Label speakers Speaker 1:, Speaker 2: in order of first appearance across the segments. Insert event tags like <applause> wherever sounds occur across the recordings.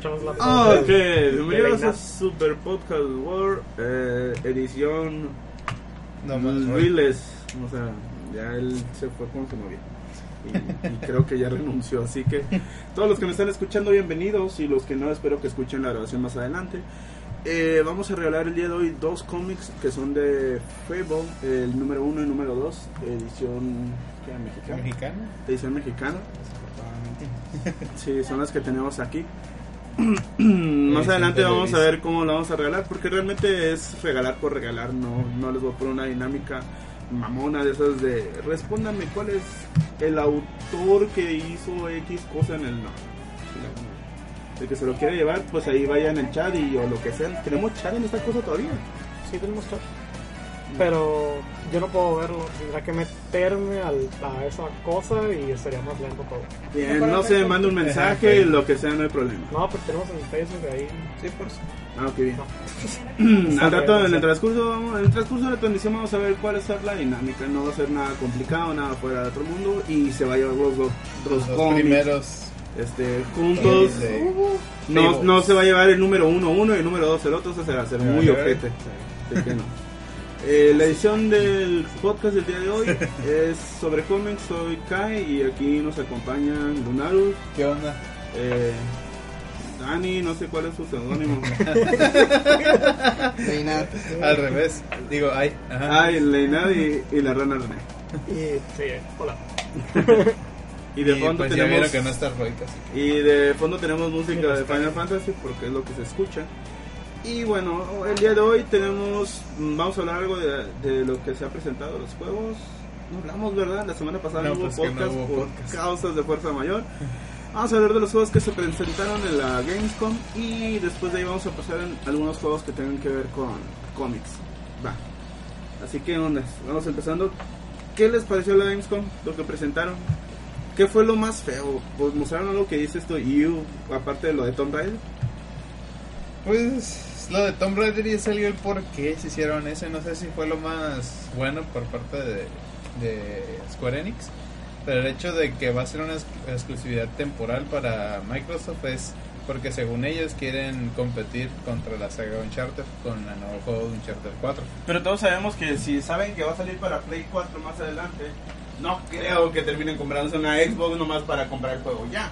Speaker 1: escuchamos la
Speaker 2: Ah, ok, bienvenidos a. Super Podcast World, eh, edición
Speaker 3: No más,
Speaker 2: Reels. O sea, ya él se fue con su novia. Y, y creo que ya renunció. Así que todos los que me están escuchando, bienvenidos. Y los que no, espero que escuchen la grabación más adelante. Eh, vamos a regalar el día de hoy dos cómics que son de Fable, el número 1 y número 2, edición ¿qué, mexicana.
Speaker 3: ¿Mexicano?
Speaker 2: Edición mexicana.
Speaker 3: Desafortunadamente.
Speaker 2: Sí, son las que tenemos aquí. Más adelante vamos a ver cómo lo vamos a regalar, porque realmente es regalar por regalar, no, no les voy a poner una dinámica mamona de esas de respóndame cuál es el autor que hizo X cosa en el no. El que se lo quiere llevar, pues ahí vaya en el chat y o lo que sea. ¿Tenemos chat en esta cosa todavía?
Speaker 1: Sí, tenemos chat. Pero yo no puedo verlo. Tendrá que meterme al, a esa cosa y sería más lento todo.
Speaker 2: Bien, no se manda un mensaje, lo que sea, no hay problema.
Speaker 1: No, pero tenemos en Facebook ahí.
Speaker 3: Sí, por eso.
Speaker 2: Ah, ok, bien.
Speaker 1: No. <clears throat>
Speaker 2: Al rato, en el transcurso, vamos- en el transcurso de la transmisión vamos a ver cuál es la dinámica. No va a ser nada complicado, nada fuera de otro mundo. Y se va a llevar los dos, dos
Speaker 3: Los
Speaker 2: cómics,
Speaker 3: primeros.
Speaker 2: este, juntos. No, no se va a llevar el número uno uno y el número dos el otro. Eso se va a hacer muy ojete. Así que no. Eh, la edición del podcast del día de hoy <laughs> es sobre cómics. Soy Kai y aquí nos acompañan Lunarus,
Speaker 3: ¿Qué onda?
Speaker 2: eh, Dani, no sé cuál es su seudónimo. <laughs>
Speaker 4: Reina,
Speaker 3: Al revés. Digo, ay. Ajá.
Speaker 2: Ay, Leinad y, y la rana René.
Speaker 1: Y sí, hola. <laughs>
Speaker 2: Y de
Speaker 3: Y,
Speaker 2: fondo
Speaker 3: pues
Speaker 2: tenemos
Speaker 3: vieron que no está Roica, así que-
Speaker 2: y de fondo tenemos música de Final Fantasy porque es lo que se escucha. Y bueno, el día de hoy tenemos mm, vamos a hablar algo de, de lo que se ha presentado los juegos. No hablamos, ¿verdad? La semana pasada
Speaker 3: No,
Speaker 2: hubo
Speaker 3: pues que no
Speaker 2: podcast
Speaker 3: hubo
Speaker 2: por
Speaker 3: podcast.
Speaker 2: causas de fuerza mayor. Vamos a hablar de los juegos que se presentaron en la Gamescom y después de ahí vamos a pasar en algunos juegos que tengan que ver con cómics. Va. Así que onda, vamos empezando. ¿Qué les pareció la Gamescom? Lo que presentaron. ¿Qué fue lo más feo? Pues mostraron algo que dice esto You, aparte de lo de Tomb Raider.
Speaker 3: Pues lo de Tomb Raider y salió el por qué se hicieron ese. No sé si fue lo más bueno por parte de, Square Enix. Pero el hecho de que va a ser una ex- exclusividad temporal para Microsoft es porque según ellos quieren competir contra la saga Uncharted con el nuevo juego de Uncharted 4.
Speaker 2: Pero todos sabemos que si saben que va a salir para Play 4 más adelante, no creo que terminen comprándose una Xbox nomás para comprar el juego ya.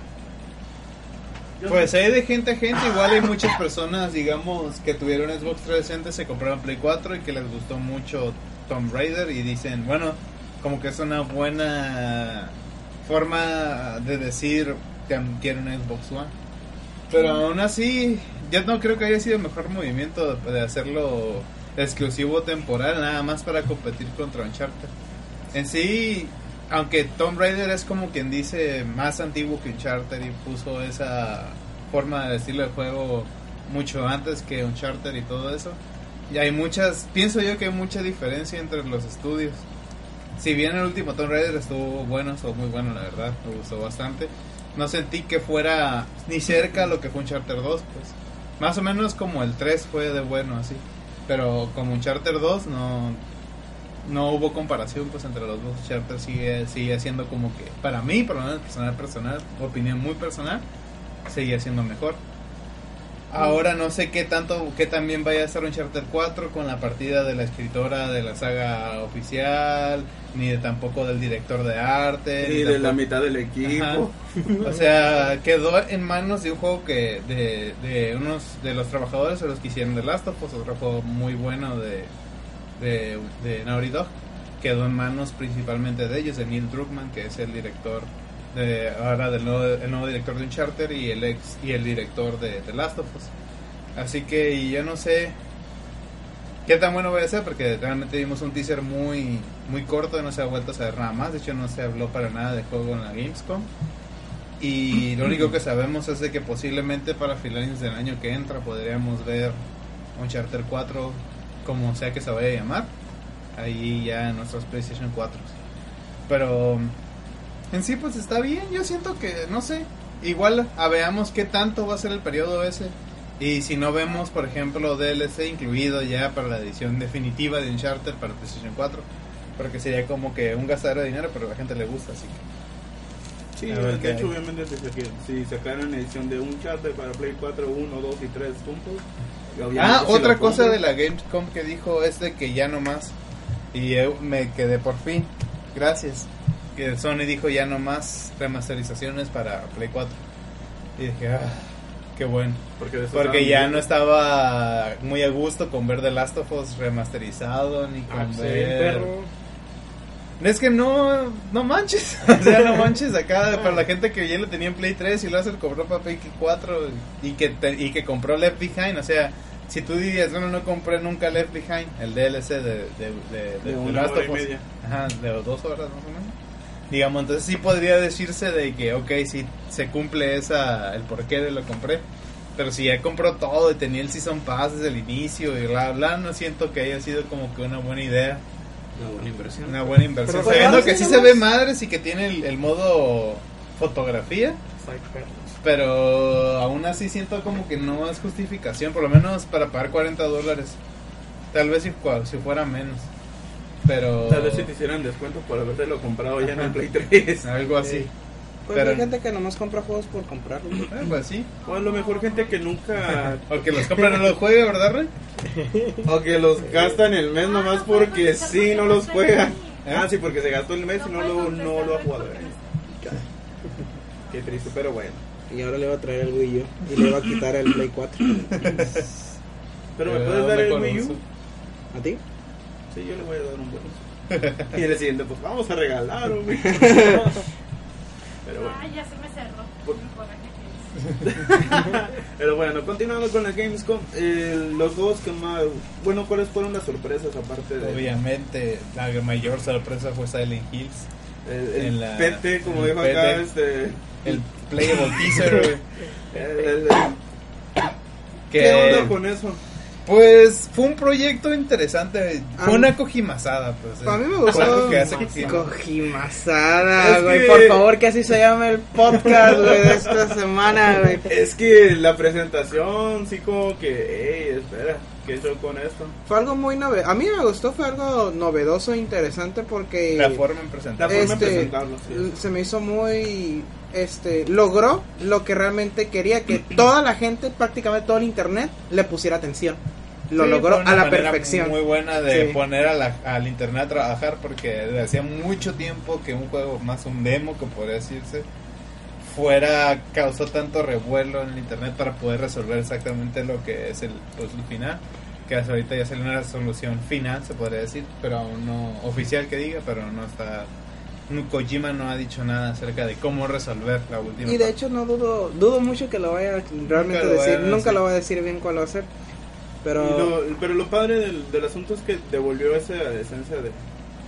Speaker 3: Pues hay de gente a gente, igual hay muchas personas, digamos, que tuvieron Xbox 360, se compraron Play 4 y que les gustó mucho Tomb Raider y dicen, bueno, como que es una buena forma de decir que quiero una Xbox One. Pero aún así, yo no creo que haya sido el mejor movimiento de- de hacerlo exclusivo temporal, nada más para competir contra Uncharted. En sí, aunque Tomb Raider es como quien dice más antiguo que Uncharted y puso esa forma de estilo de juego mucho antes que Uncharted y todo eso. Y hay muchas, pienso yo que hay mucha diferencia entre los estudios. Si bien el último Tomb Raider estuvo bueno, estuvo muy bueno la verdad, me gustó bastante. No sentí que fuera ni cerca lo que fue Uncharted 2, pues. Más o menos como el 3 fue de bueno así. Pero como Uncharted 2 no, no hubo comparación pues entre los dos. Uncharted sigue, sigue siendo como que para mí por lo menos personal personal opinión muy personal sigue siendo mejor. Ahora no sé qué tanto qué también vaya a ser Uncharted 4 con la partida de la escritora de la saga oficial ni de tampoco del director de arte ni
Speaker 2: de la mitad del equipo.
Speaker 3: o sea, quedó en manos de un juego que de, de unos de los trabajadores de los que hicieron The Last of Us, otro juego muy bueno de, de, de Naughty Dog. Quedó en manos principalmente de ellos, de Neil Druckmann, que es el director de ahora del nuevo, el nuevo director de Uncharted y el ex y el director de The Last of Us. Así que y yo no sé qué tan bueno voy a ser porque realmente vimos un teaser muy muy corto, no se ha vuelto a saber nada más, de hecho no se habló para nada de juego en la Gamescom. Y lo único que sabemos es de que posiblemente para finales del año que entra podríamos ver Uncharted 4 como sea que se vaya a llamar, ahí ya en nuestros PlayStation 4. Pero en sí pues está bien, yo siento que no sé, igual a veamos qué tanto va a ser el periodo ese. Y si no vemos, por ejemplo, DLC incluido ya para la edición definitiva de Uncharted para PlayStation 4, porque sería como que un gastadero de dinero, pero a la gente le gusta, así que
Speaker 2: Sí, de
Speaker 3: qué
Speaker 2: hecho, obviamente, si, sacaran edición de un chat para Play 4, 1, 2 y 3 juntos. obviamente
Speaker 3: Ah, otra cosa de la Gamescom que dijo es de que ya no más. Y yo me quedé por fin. Gracias. Que Sony dijo ya no más remasterizaciones para Play 4. Y dije, ah, qué bueno.
Speaker 2: Porque,
Speaker 3: Porque ya no estaba muy a gusto con ver The Last of Us remasterizado ni con
Speaker 1: Ah,
Speaker 3: ver... Es que no, no manches, <laughs> o sea, no manches acá para la gente que ya lo tenía en Play 3 y lo hace compró para Play 4 y que te- y que compró Left Behind, o sea, si tú dirías, bueno, no compré nunca Left Behind, el DLC de, de, de, de-
Speaker 2: De
Speaker 3: Last of Us. Ajá, de dos horas más o menos. Digamos, entonces sí podría decirse de que, ok, sí se cumple esa, el porqué de lo compré. Pero si ya compró todo y tenía el Season Pass desde el inicio y bla, bla, no siento que haya sido como que una buena idea.
Speaker 4: Una buena inversión.
Speaker 3: Una buena inversión.
Speaker 1: Pero
Speaker 3: Sabiendo
Speaker 1: pues,
Speaker 3: que
Speaker 1: sí,
Speaker 3: se ve madres y que tiene el, el modo fotografía, pero aún así siento como que no es justificación, por lo menos para pagar 40 dólares. Tal vez si, cua- si fuera menos. Pero...
Speaker 2: Tal vez si te hicieran descuento por habértelo comprado ya en el Play 3.
Speaker 3: Algo así.
Speaker 4: Pues
Speaker 3: Pero-
Speaker 4: hay gente que nomás compra juegos por comprarlos.
Speaker 3: Eh, pues sí.
Speaker 2: O a lo mejor gente que nunca. <laughs>
Speaker 3: O que los compran y no los juega, ¿verdad, Rey? <laughs>
Speaker 2: o que los gastan el mes nomás porque sí, no los juegan.
Speaker 3: ¿Eh? <laughs>
Speaker 2: Ah, sí, porque se gastó el mes y no lo, no lo ha jugado. Qué triste, pero bueno.
Speaker 4: Y ahora le va a traer el Wii U. Y le va a quitar el Play 4.
Speaker 2: Pero me
Speaker 3: Eh,
Speaker 2: puedes dar el Wii. U.
Speaker 4: ¿A ti?
Speaker 2: Sí, yo le voy a dar un bonus. y el siguiente, pues vamos a regalar un Wii U. Pero bueno.
Speaker 5: Ay, ya se me cerró.
Speaker 2: Por-. <laughs> Pero bueno, continuando con la Gamescom, eh, los juegos que más. Bueno, ¿cuáles fueron las sorpresas aparte de.
Speaker 3: Obviamente, la mayor sorpresa fue Silent Hills.
Speaker 2: El, el
Speaker 3: en la-
Speaker 2: PT, como
Speaker 3: el
Speaker 2: dijo acá, este.
Speaker 3: El playable teaser, güey. <laughs>
Speaker 2: el- el-
Speaker 3: Que,
Speaker 2: ¿Qué onda con eso?
Speaker 3: Pues fue un proyecto interesante. Fue una Kojimazada, pues.
Speaker 4: A mí me gustó.
Speaker 3: que hace.
Speaker 4: Cojimasada, güey.
Speaker 2: que-
Speaker 4: Por favor, que así se llame el podcast, güey, de esta semana, güey.
Speaker 2: Es que la presentación, sí, como que, hey, espera, ¿qué show con esto?
Speaker 4: Fue algo muy novedoso. A mí me gustó, fue algo novedoso, interesante porque
Speaker 3: La forma en
Speaker 2: La
Speaker 3: presentar.
Speaker 2: forma en
Speaker 4: Este,
Speaker 2: presentarlo, sí.
Speaker 4: se me hizo muy este logró lo que realmente quería que <clears throat> toda la gente prácticamente todo el internet le pusiera atención lo
Speaker 3: Sí,
Speaker 4: logró a la perfección
Speaker 3: Muy buena de
Speaker 4: Sí.
Speaker 3: poner a la- al internet a trabajar porque desde hacía mucho tiempo que un juego más un demo que podría decirse fuera causó tanto revuelo en el internet para poder resolver exactamente lo que es el puzzle final que hasta ahorita ya salió una resolución final se podría decir pero aún no oficial que diga pero no está Kojima no ha dicho nada acerca de cómo resolver la última
Speaker 4: y de
Speaker 3: parte.
Speaker 4: hecho no dudo dudo mucho que lo vaya a realmente
Speaker 3: lo vaya
Speaker 4: decir
Speaker 3: a
Speaker 4: nunca
Speaker 3: decir.
Speaker 4: lo va a decir bien cuál va a ser pero
Speaker 2: lo- pero lo padre del, del asunto es que devolvió esa esencia de,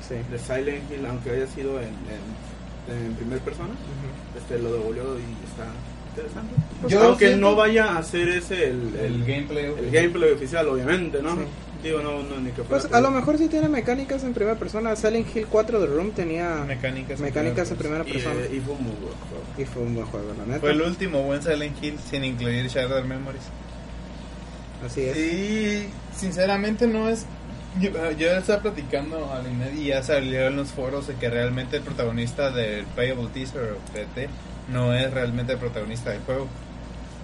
Speaker 4: sí
Speaker 2: de Silent Hill, aunque haya sido en, en, en primer persona,
Speaker 4: Ujú.
Speaker 2: este lo devolvió y está interesante.
Speaker 3: Yo
Speaker 2: aunque
Speaker 3: siento-
Speaker 2: no vaya a ser ese el,
Speaker 3: el
Speaker 2: el,
Speaker 3: gameplay
Speaker 2: el gameplay oficial, obviamente, ¿no?
Speaker 4: Sí.
Speaker 2: Digo, no, no, ni que fuera
Speaker 4: pues a lo mejor sí tiene mecánicas en primera persona. Silent Hill 4 The Room tenía
Speaker 3: mecánicas
Speaker 4: mecánicas en primera
Speaker 2: y,
Speaker 4: persona.
Speaker 2: Y fue un muy buen juego.
Speaker 4: y fue un buen juego la neta.
Speaker 3: Fue el último buen Silent Hill sin incluir Shattered Memories.
Speaker 4: así es.
Speaker 3: Y sinceramente no es... Yo, yo estaba platicando a Linet y ya salió en los foros de que realmente el protagonista del Playable Teaser o PT no es realmente el protagonista del juego,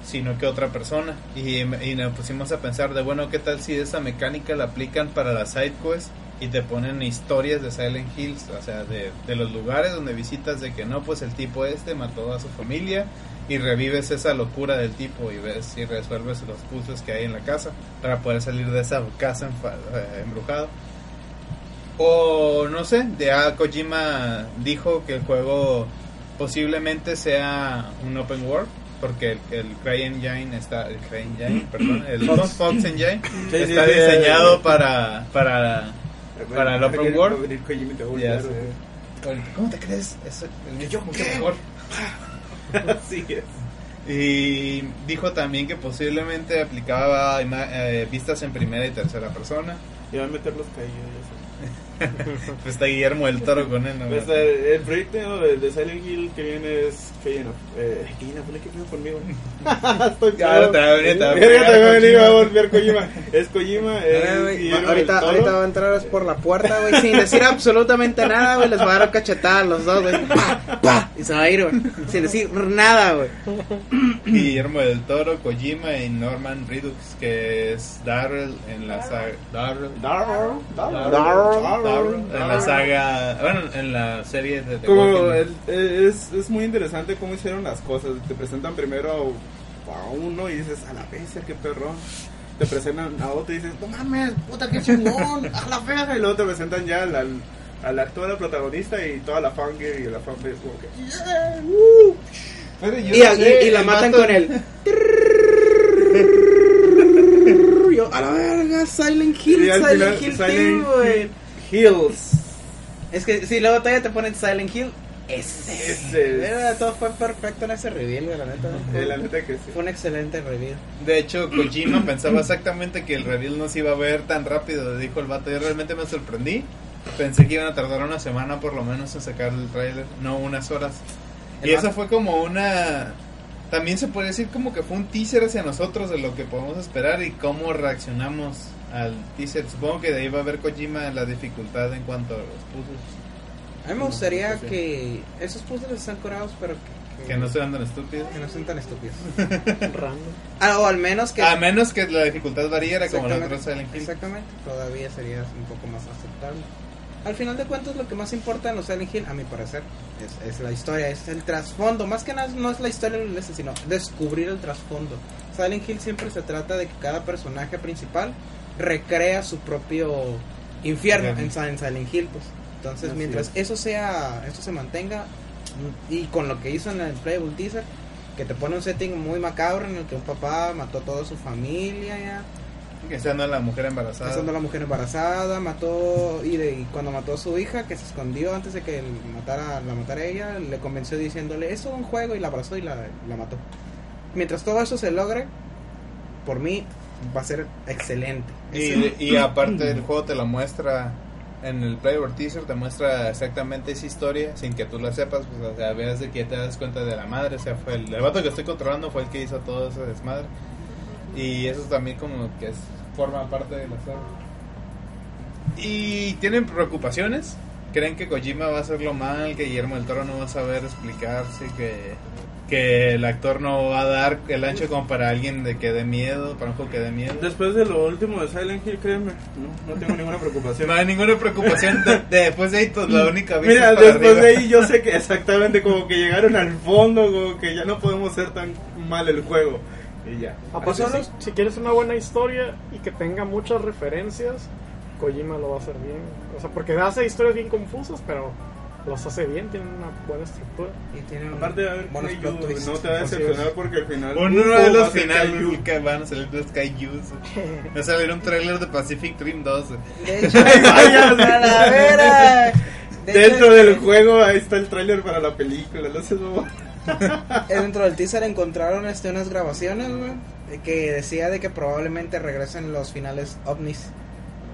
Speaker 3: sino que otra persona. Y, y nos pusimos a pensar de, bueno, ¿qué tal si esa mecánica la aplican para las side quests y te ponen historias de Silent Hills, o sea, de, de los lugares donde visitas de que no, pues el tipo este mató a su familia y revives esa locura del tipo y ves y resuelves los puzzles que hay en la casa para poder salir de esa casa eh, embrujada. O no sé, de a Kojima dijo que el juego posiblemente sea un open world porque el, el Cry Engine está el Cry Engine, perdón, el
Speaker 4: Fox.
Speaker 3: Fox Engine
Speaker 2: Sí,
Speaker 3: está
Speaker 2: sí,
Speaker 3: diseñado
Speaker 2: eh,
Speaker 3: para para para el open world. ¿Cómo te crees? Es el yo mejor. <laughs>
Speaker 2: Así es.
Speaker 3: Y dijo también que posiblemente aplicaba eh, vistas en primera y tercera persona.
Speaker 2: Y va a meter los caídos. <laughs>
Speaker 3: Pues está Guillermo del Toro con él, ¿no?
Speaker 2: Pues, eh, el proyecto de, de Silent Hill que viene es Keyeno. Eh, Keyeno, ¿por qué pedo conmigo? <laughs> Estoy
Speaker 3: ahora te va a venir, te va a
Speaker 2: venir,
Speaker 3: Kojima.
Speaker 2: va a volver Kojima. Es Kojima,
Speaker 4: Eh,
Speaker 2: es
Speaker 4: ahorita, ahorita va a entrar por la puerta, güey, sin decir absolutamente nada, güey. Les va a dar cachetada a los dos, güey. Pa, pa, y se va a ir, güey. Sin decir nada, güey. <clears throat>
Speaker 3: Guillermo del Toro, Kojima y Norman Reedus, que es Darrell en la saga. Darrell.
Speaker 2: Darrell, Darrell,
Speaker 3: En la
Speaker 2: Darrell.
Speaker 3: saga. Bueno, en la serie de The
Speaker 2: Como el- es, es muy interesante cómo hicieron las cosas. Te presentan primero a, a uno y dices, a la bestia, qué perrón. Te presentan a otro y dices, no mames, puta, qué chingón, a la verga. Y luego te presentan ya al, al, al actor, al protagonista y toda la fangirl y la fanbase como que, yeah, woo.
Speaker 3: Pero yo
Speaker 4: Y,
Speaker 3: no sé,
Speaker 4: y- y la matan con el. <laughs> Yo, a la verga, Silent Hill, Silent
Speaker 2: final,
Speaker 4: Hill,
Speaker 2: Silent
Speaker 4: tío, güey.
Speaker 2: Hills.
Speaker 4: Es que si luego todavía te ponen Silent Hill, ese.
Speaker 2: Ese.
Speaker 4: Todo fue perfecto en ese reveal, la neta.
Speaker 2: Eh, la neta que sí.
Speaker 4: Fue un excelente reveal.
Speaker 3: De hecho, Kojima pensaba exactamente que el reveal no se iba a ver tan rápido. Dijo el vato, yo realmente me sorprendí. Pensé que iban a tardar una semana por lo menos en sacar el trailer, no unas horas. Y
Speaker 4: El
Speaker 3: eso
Speaker 4: vato-
Speaker 3: fue como una... También se puede decir como que fue un teaser hacia nosotros de lo que podemos esperar y cómo reaccionamos al teaser. Supongo que de ahí va a ver Kojima la dificultad en cuanto a los puzzles.
Speaker 4: A mí me gustaría
Speaker 3: Sí.
Speaker 4: que esos puzzles están curados, pero que,
Speaker 3: Que no sean tan estúpidos.
Speaker 4: que no sean tan estúpidos. <laughs>
Speaker 1: Random.
Speaker 4: Ah, o al menos que.
Speaker 3: A menos que la dificultad variara como la otra Silent Hill.
Speaker 4: Exactamente, todavía sería un poco más aceptable. Al final de cuentas, lo que más importa en los Silent Hill, a mi parecer, es, es la historia, es el trasfondo. Más que nada, no es la historia del sino descubrir el trasfondo. Silent Hill siempre se trata de que cada personaje principal recrea su propio infierno en, en Silent Hill. Pues. Entonces,
Speaker 2: Así
Speaker 4: mientras
Speaker 2: es.
Speaker 4: eso sea, eso se mantenga, y con lo que hizo en el Playable Teaser, que te pone un setting muy macabro en el que un papá mató a toda su familia, ya.
Speaker 3: Que sea no la mujer embarazada.
Speaker 4: Pasando a la mujer embarazada, mató y, de, y cuando mató a su hija, que se escondió antes de que matara, la matara ella, le convenció diciéndole, eso es un juego y la abrazó y la, la mató. Mientras todo eso se logre, por mí va a ser excelente.
Speaker 3: Y, y aparte el juego te la muestra en el Playboy Teaser, te muestra exactamente esa historia sin que tú la sepas. Pues, o sea, veas de que te das cuenta de la madre. O sea, fue el, el vato que estoy controlando fue el que hizo todo ese desmadre. Y eso también como que es, forma parte de la saga. Y tienen preocupaciones. Creen que Kojima va a hacerlo mal, que Guillermo del Toro no va a saber explicarse, que, que el actor no va a dar el ancho como para alguien de que dé miedo, para un juego que dé miedo.
Speaker 2: Después de lo último de Silent Hill, créeme, no, no tengo ninguna preocupación.
Speaker 3: No hay ninguna preocupación. De, de- después de ahí, pues, la única vista
Speaker 2: Mira, después
Speaker 3: arriba.
Speaker 2: de ahí yo sé que exactamente como que llegaron al fondo, como que ya no podemos ser tan mal el juego. Y ya.
Speaker 1: Aparte,
Speaker 2: Así
Speaker 1: si, si quieres una buena historia y que tenga muchas referencias, Kojima lo va a hacer bien. O sea, porque hace historias bien confusas, pero los hace bien, tiene una buena estructura.
Speaker 4: y tiene un-
Speaker 2: Aparte de haber
Speaker 4: buenos plot twists.
Speaker 2: no te va a decepcionar porque al final
Speaker 3: Uno
Speaker 2: un
Speaker 3: de los finales que van a salir los Kaijus. Va a salir un trailer de Pacific Rim 2.
Speaker 4: De hecho, <laughs>
Speaker 2: Vaya.
Speaker 4: a la vera. De hecho,
Speaker 2: Dentro del juego ahí está el tráiler para la película, cómo.
Speaker 4: Eh, <laughs> dentro del teaser encontraron este unas grabaciones güey, que decía de que probablemente regresen los finales ovnis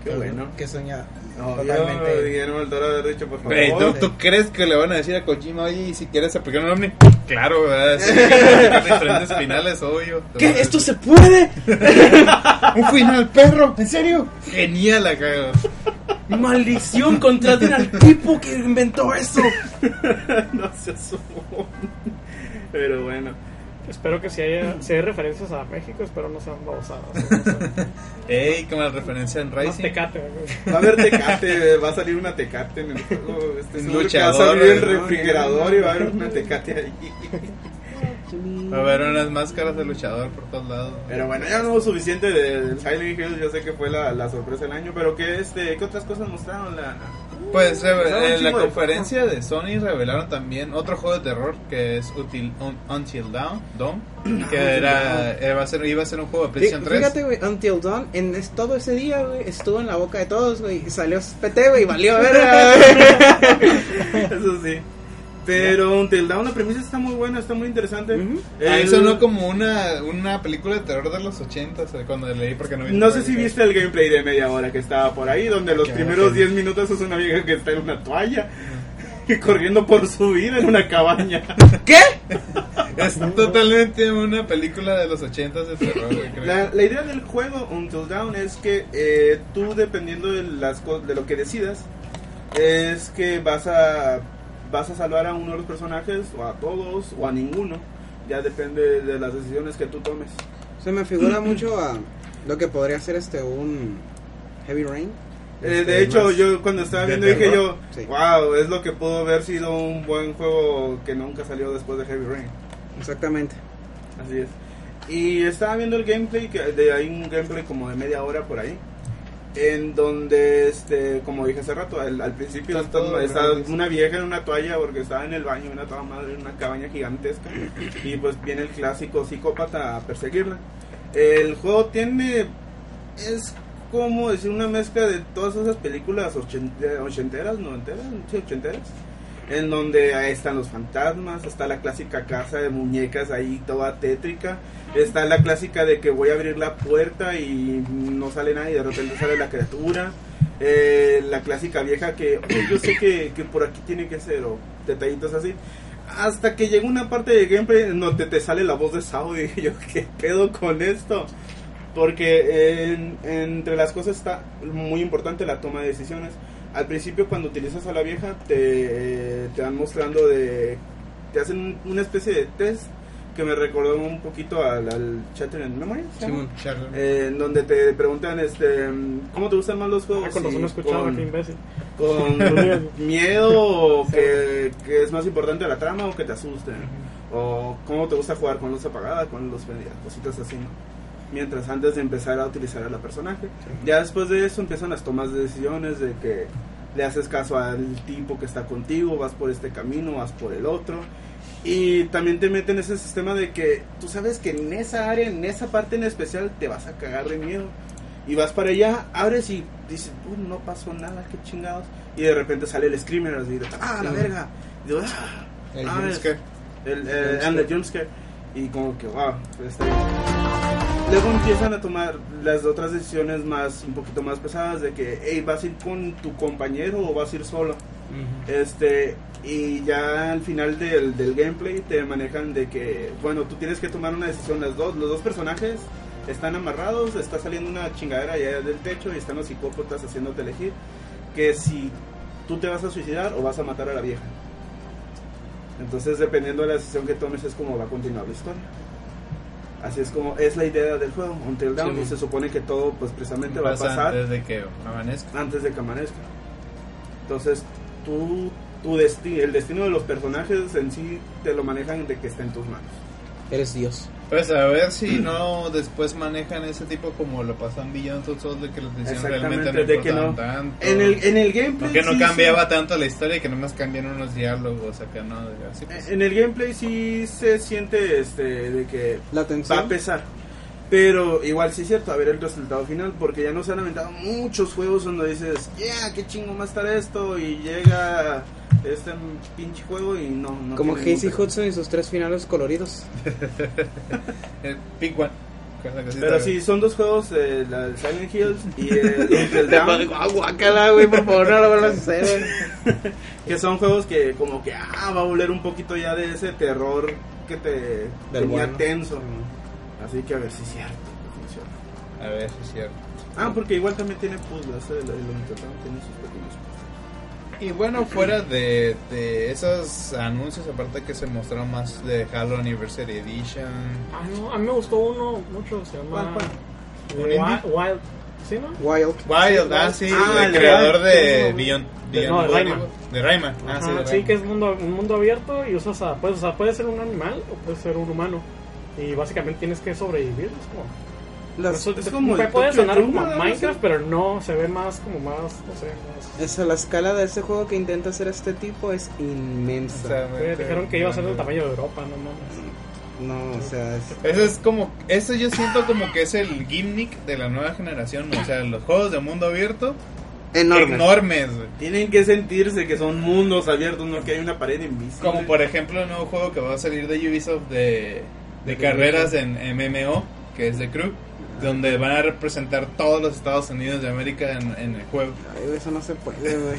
Speaker 2: Qué bueno.
Speaker 4: que sueña
Speaker 2: No,
Speaker 4: totalmente
Speaker 2: yo, Guillermo del Toro haber dicho, por favor.
Speaker 3: Güey, ¿tú, tú crees que le van a decir a Kojima, oye, ¿y si quieres aplicar un ovni? Claro, ¿verdad? Sí, <laughs> diferentes finales, obvio.
Speaker 4: ¿Qué? ¿Esto se puede? <laughs>
Speaker 3: ¡Un final, perro! ¿En serio? Genial acá.
Speaker 4: ¡Maldición! ¡Contraten al tipo que inventó eso! <laughs>
Speaker 2: no se asomó. Pero bueno.
Speaker 1: Espero que si haya, si hay referencias a México, espero no sean babosadas. <laughs>
Speaker 3: Ey, como la referencia en
Speaker 1: Más
Speaker 3: Racing.
Speaker 1: tecate.
Speaker 2: Va a haber tecate, va a salir una tecate en el juego. Este, que
Speaker 3: luchador,
Speaker 2: Va a salir el refrigerador y va a haber una tecate ahí.
Speaker 3: Va a haber unas máscaras de luchador por todos lados.
Speaker 2: Pero bueno, ya no hubo suficiente de, del Silent Hill. Yo sé que fue la, la sorpresa del año. Pero ¿qué, este, ¿qué otras cosas mostraron? La,
Speaker 3: Pues eh, en la
Speaker 2: de
Speaker 3: conferencia de Sony revelaron también otro juego de terror que es Util- Un- Until Dawn, Dawn, <clears throat> que era, a ser, iba a ser un juego de PlayStation 3.
Speaker 4: Fíjate, güey, Until Dawn, en es- todo ese día, güey, estuvo en la boca de todos, güey, y salió PT, güey, y valió verga. <laughs>
Speaker 2: Eso sí. Pero Until Dawn, la premisa está muy buena, está muy interesante.
Speaker 4: Ujú.
Speaker 3: Ahí
Speaker 2: El-
Speaker 3: sonó como una, una película de terror de los 80 cuando leí porque no vi
Speaker 2: No sé si viste el gameplay de media hora que estaba por ahí, donde los primeros
Speaker 3: ok.
Speaker 2: 10 minutos es una vieja que está en una toalla y corriendo por su vida en una cabaña. <laughs>
Speaker 4: ¿Qué? <laughs>
Speaker 3: Es totalmente una película de los 80 de terror, creo.
Speaker 2: La, la idea del juego Until Dawn es que eh, tú, dependiendo de, las, co- de lo que decidas, es que vas a, vas a salvar a uno de los personajes, o a todos, o a ninguno. Ya depende de las decisiones que tú tomes.
Speaker 4: Se me figura <clears throat> mucho a lo que podría ser este un Heavy Rain.
Speaker 2: Eh,
Speaker 4: Este,
Speaker 2: de hecho,
Speaker 4: más-
Speaker 2: yo cuando estaba
Speaker 3: ¿De
Speaker 2: viendo dije yo?
Speaker 4: Sí.
Speaker 2: wow, es lo que pudo haber sido un buen juego que nunca salió después de Heavy Rain.
Speaker 4: Exactamente.
Speaker 2: Así es. Y estaba viendo el gameplay, que de hay un gameplay como de media hora por ahí. En donde, este, como dije hace rato, al, al principio
Speaker 3: Está
Speaker 2: una vieja en una toalla porque estaba en el baño, una toda madre, en una cabaña gigantesca. Y pues viene el clásico psicópata a perseguirla. El juego tiene. Es como decir una mezcla de todas esas películas ochente- ochenteras, noventeras, sí, ochenteras. En donde ahí están los fantasmas, está la clásica casa de muñecas ahí toda tétrica, está la clásica de que voy a abrir la puerta y no sale nadie, de repente sale la criatura, eh, la clásica vieja que <clears throat> "Oye, yo sé que, que por aquí tiene que ser, o detallitos así. Hasta que llega una parte de gameplay en donde te sale la voz de Sao <laughs> y yo, ¿qué pedo con esto? Porque en- entre las cosas está muy importante la toma de decisiones. Al principio cuando utilizas a la vieja te, te van mostrando de... Te hacen un- una especie de test que me recordó un poquito al, al Shattered Memory.
Speaker 4: Simón.
Speaker 3: Charlie.
Speaker 2: Eh, en donde te preguntan este ¿cómo te gustan más los juegos?
Speaker 1: Ah,
Speaker 2: Sí,
Speaker 1: imbécil.
Speaker 2: con <laughs> miedo o que, que es más importante la trama o que te asusten o cómo te gusta jugar con luz apagada con luz prendida cositas así no mientras antes de empezar a utilizar a la personaje ya después de eso empiezan las tomas de decisiones de que le haces caso al tipo que está contigo vas por este camino vas por el otro y también te meten ese sistema de que tú sabes que en esa área en esa parte en especial te vas a cagar de miedo y vas para allá, abres y dices, "Uy, no pasó nada, qué chingados. Y de repente sale el screamer así, de, ah, la
Speaker 4: Sí.
Speaker 2: verga. Y digo, ah,
Speaker 3: El
Speaker 2: ah,
Speaker 3: jumpscare.
Speaker 2: el, eh, and the jumpscare. Y como que, wow, está bien. Luego empiezan a tomar las otras decisiones más, un poquito más pesadas de que, hey, vas a ir con tu compañero o vas a ir solo. Este, y ya al final del, del gameplay te manejan de que, bueno, tú tienes que tomar una decisión. Las dos, los dos personajes están amarrados, está saliendo una chingadera allá del techo y están los psicópatas haciéndote elegir que si tú te vas a suicidar o vas a matar a la vieja. Entonces, dependiendo de la decisión que tomes, es como va a continuar la historia. Así es como es la idea del juego, Until Dawn,
Speaker 4: Sí.
Speaker 2: y se supone que todo, pues precisamente va a
Speaker 3: Pasa
Speaker 2: pasar
Speaker 3: antes de que amanezca.
Speaker 2: antes de que amanezca. Entonces, tú, tu desti el destino de los personajes en sí te lo manejan de que está en tus manos.
Speaker 4: Eres Dios.
Speaker 3: Pues a ver si no después manejan ese tipo como lo pasó en Beyond Two Souls de que las decisiones realmente no
Speaker 2: de que no.
Speaker 3: tanto.
Speaker 2: En el, en el gameplay.
Speaker 3: Porque no
Speaker 2: sí,
Speaker 3: cambiaba
Speaker 2: sí.
Speaker 3: tanto la historia y que nomás cambian unos diálogos acá, ¿no? Así pues.
Speaker 2: En el gameplay sí se siente este de que
Speaker 4: La
Speaker 2: va a pesar. Pero igual sí es cierto, a ver el resultado final, porque ya nos han aventado muchos juegos donde dices, yeah, qué chingo a estar esto, y llega este pinche juego y no. no
Speaker 4: Como Casey Hudson y sus tres finales coloridos. <laughs>
Speaker 3: El Pink One.
Speaker 2: Pero sí, son dos juegos, eh, la del Silent Hills <laughs> y el Until Dawn,
Speaker 4: Guácala, güey, por favor, no lo vuelvas a hacer, <laughs>
Speaker 2: que son juegos que como que ah, va a volver un poquito ya de ese terror que te
Speaker 4: Del
Speaker 2: tenía
Speaker 4: bueno.
Speaker 2: tenso. Así que a ver si es cierto funciona.
Speaker 3: A ver si es cierto.
Speaker 2: Ah, porque igual también tiene puzzles, el, el Until Dawn tiene sus pequeños
Speaker 3: Y bueno, fuera de, de esos anuncios, aparte que se mostraron más de Halo Anniversary Edition.
Speaker 1: Ah, no, a mí me gustó uno mucho, se llama
Speaker 3: ¿Un
Speaker 1: Wild? Wild, ¿sí, no?
Speaker 4: Wild.
Speaker 3: Wild, ah, sí,
Speaker 2: Ah,
Speaker 3: el
Speaker 2: el
Speaker 3: creador
Speaker 2: Wild,
Speaker 3: de Beyond,
Speaker 1: De- no, de Rayman.
Speaker 3: Evil. De Rayman, ah, sí,
Speaker 1: Ajá,
Speaker 3: de
Speaker 1: sí,
Speaker 3: Rayman.
Speaker 1: que es mundo, un mundo abierto y usas a, puedes, o sea, puede ser un animal o puede ser un humano. Y básicamente tienes que sobrevivir. Es como,
Speaker 4: Las,
Speaker 1: eso
Speaker 2: es como
Speaker 1: puede sonar como Minecraft, pero no, se ve más como más, no sé,
Speaker 4: esa, la escala de este juego que intenta hacer este tipo es inmensa.
Speaker 3: O sea,
Speaker 1: dijeron que iba a ser del tamaño de Europa, no mames.
Speaker 4: no, o sea, es,
Speaker 3: Eso es como, eso yo siento como que es el gimmick de la nueva generación, o sea, los juegos de mundo abierto
Speaker 4: Enormes.
Speaker 3: enormes.
Speaker 2: Tienen que sentirse que son mundos abiertos, no que hay una pared invisible.
Speaker 3: Como por ejemplo el nuevo juego que va a salir de Ubisoft de, de carreras en MMO, que es de Crew, donde van a representar todos los Estados Unidos de América en, en el juego.
Speaker 4: Ay, eso no se puede, güey.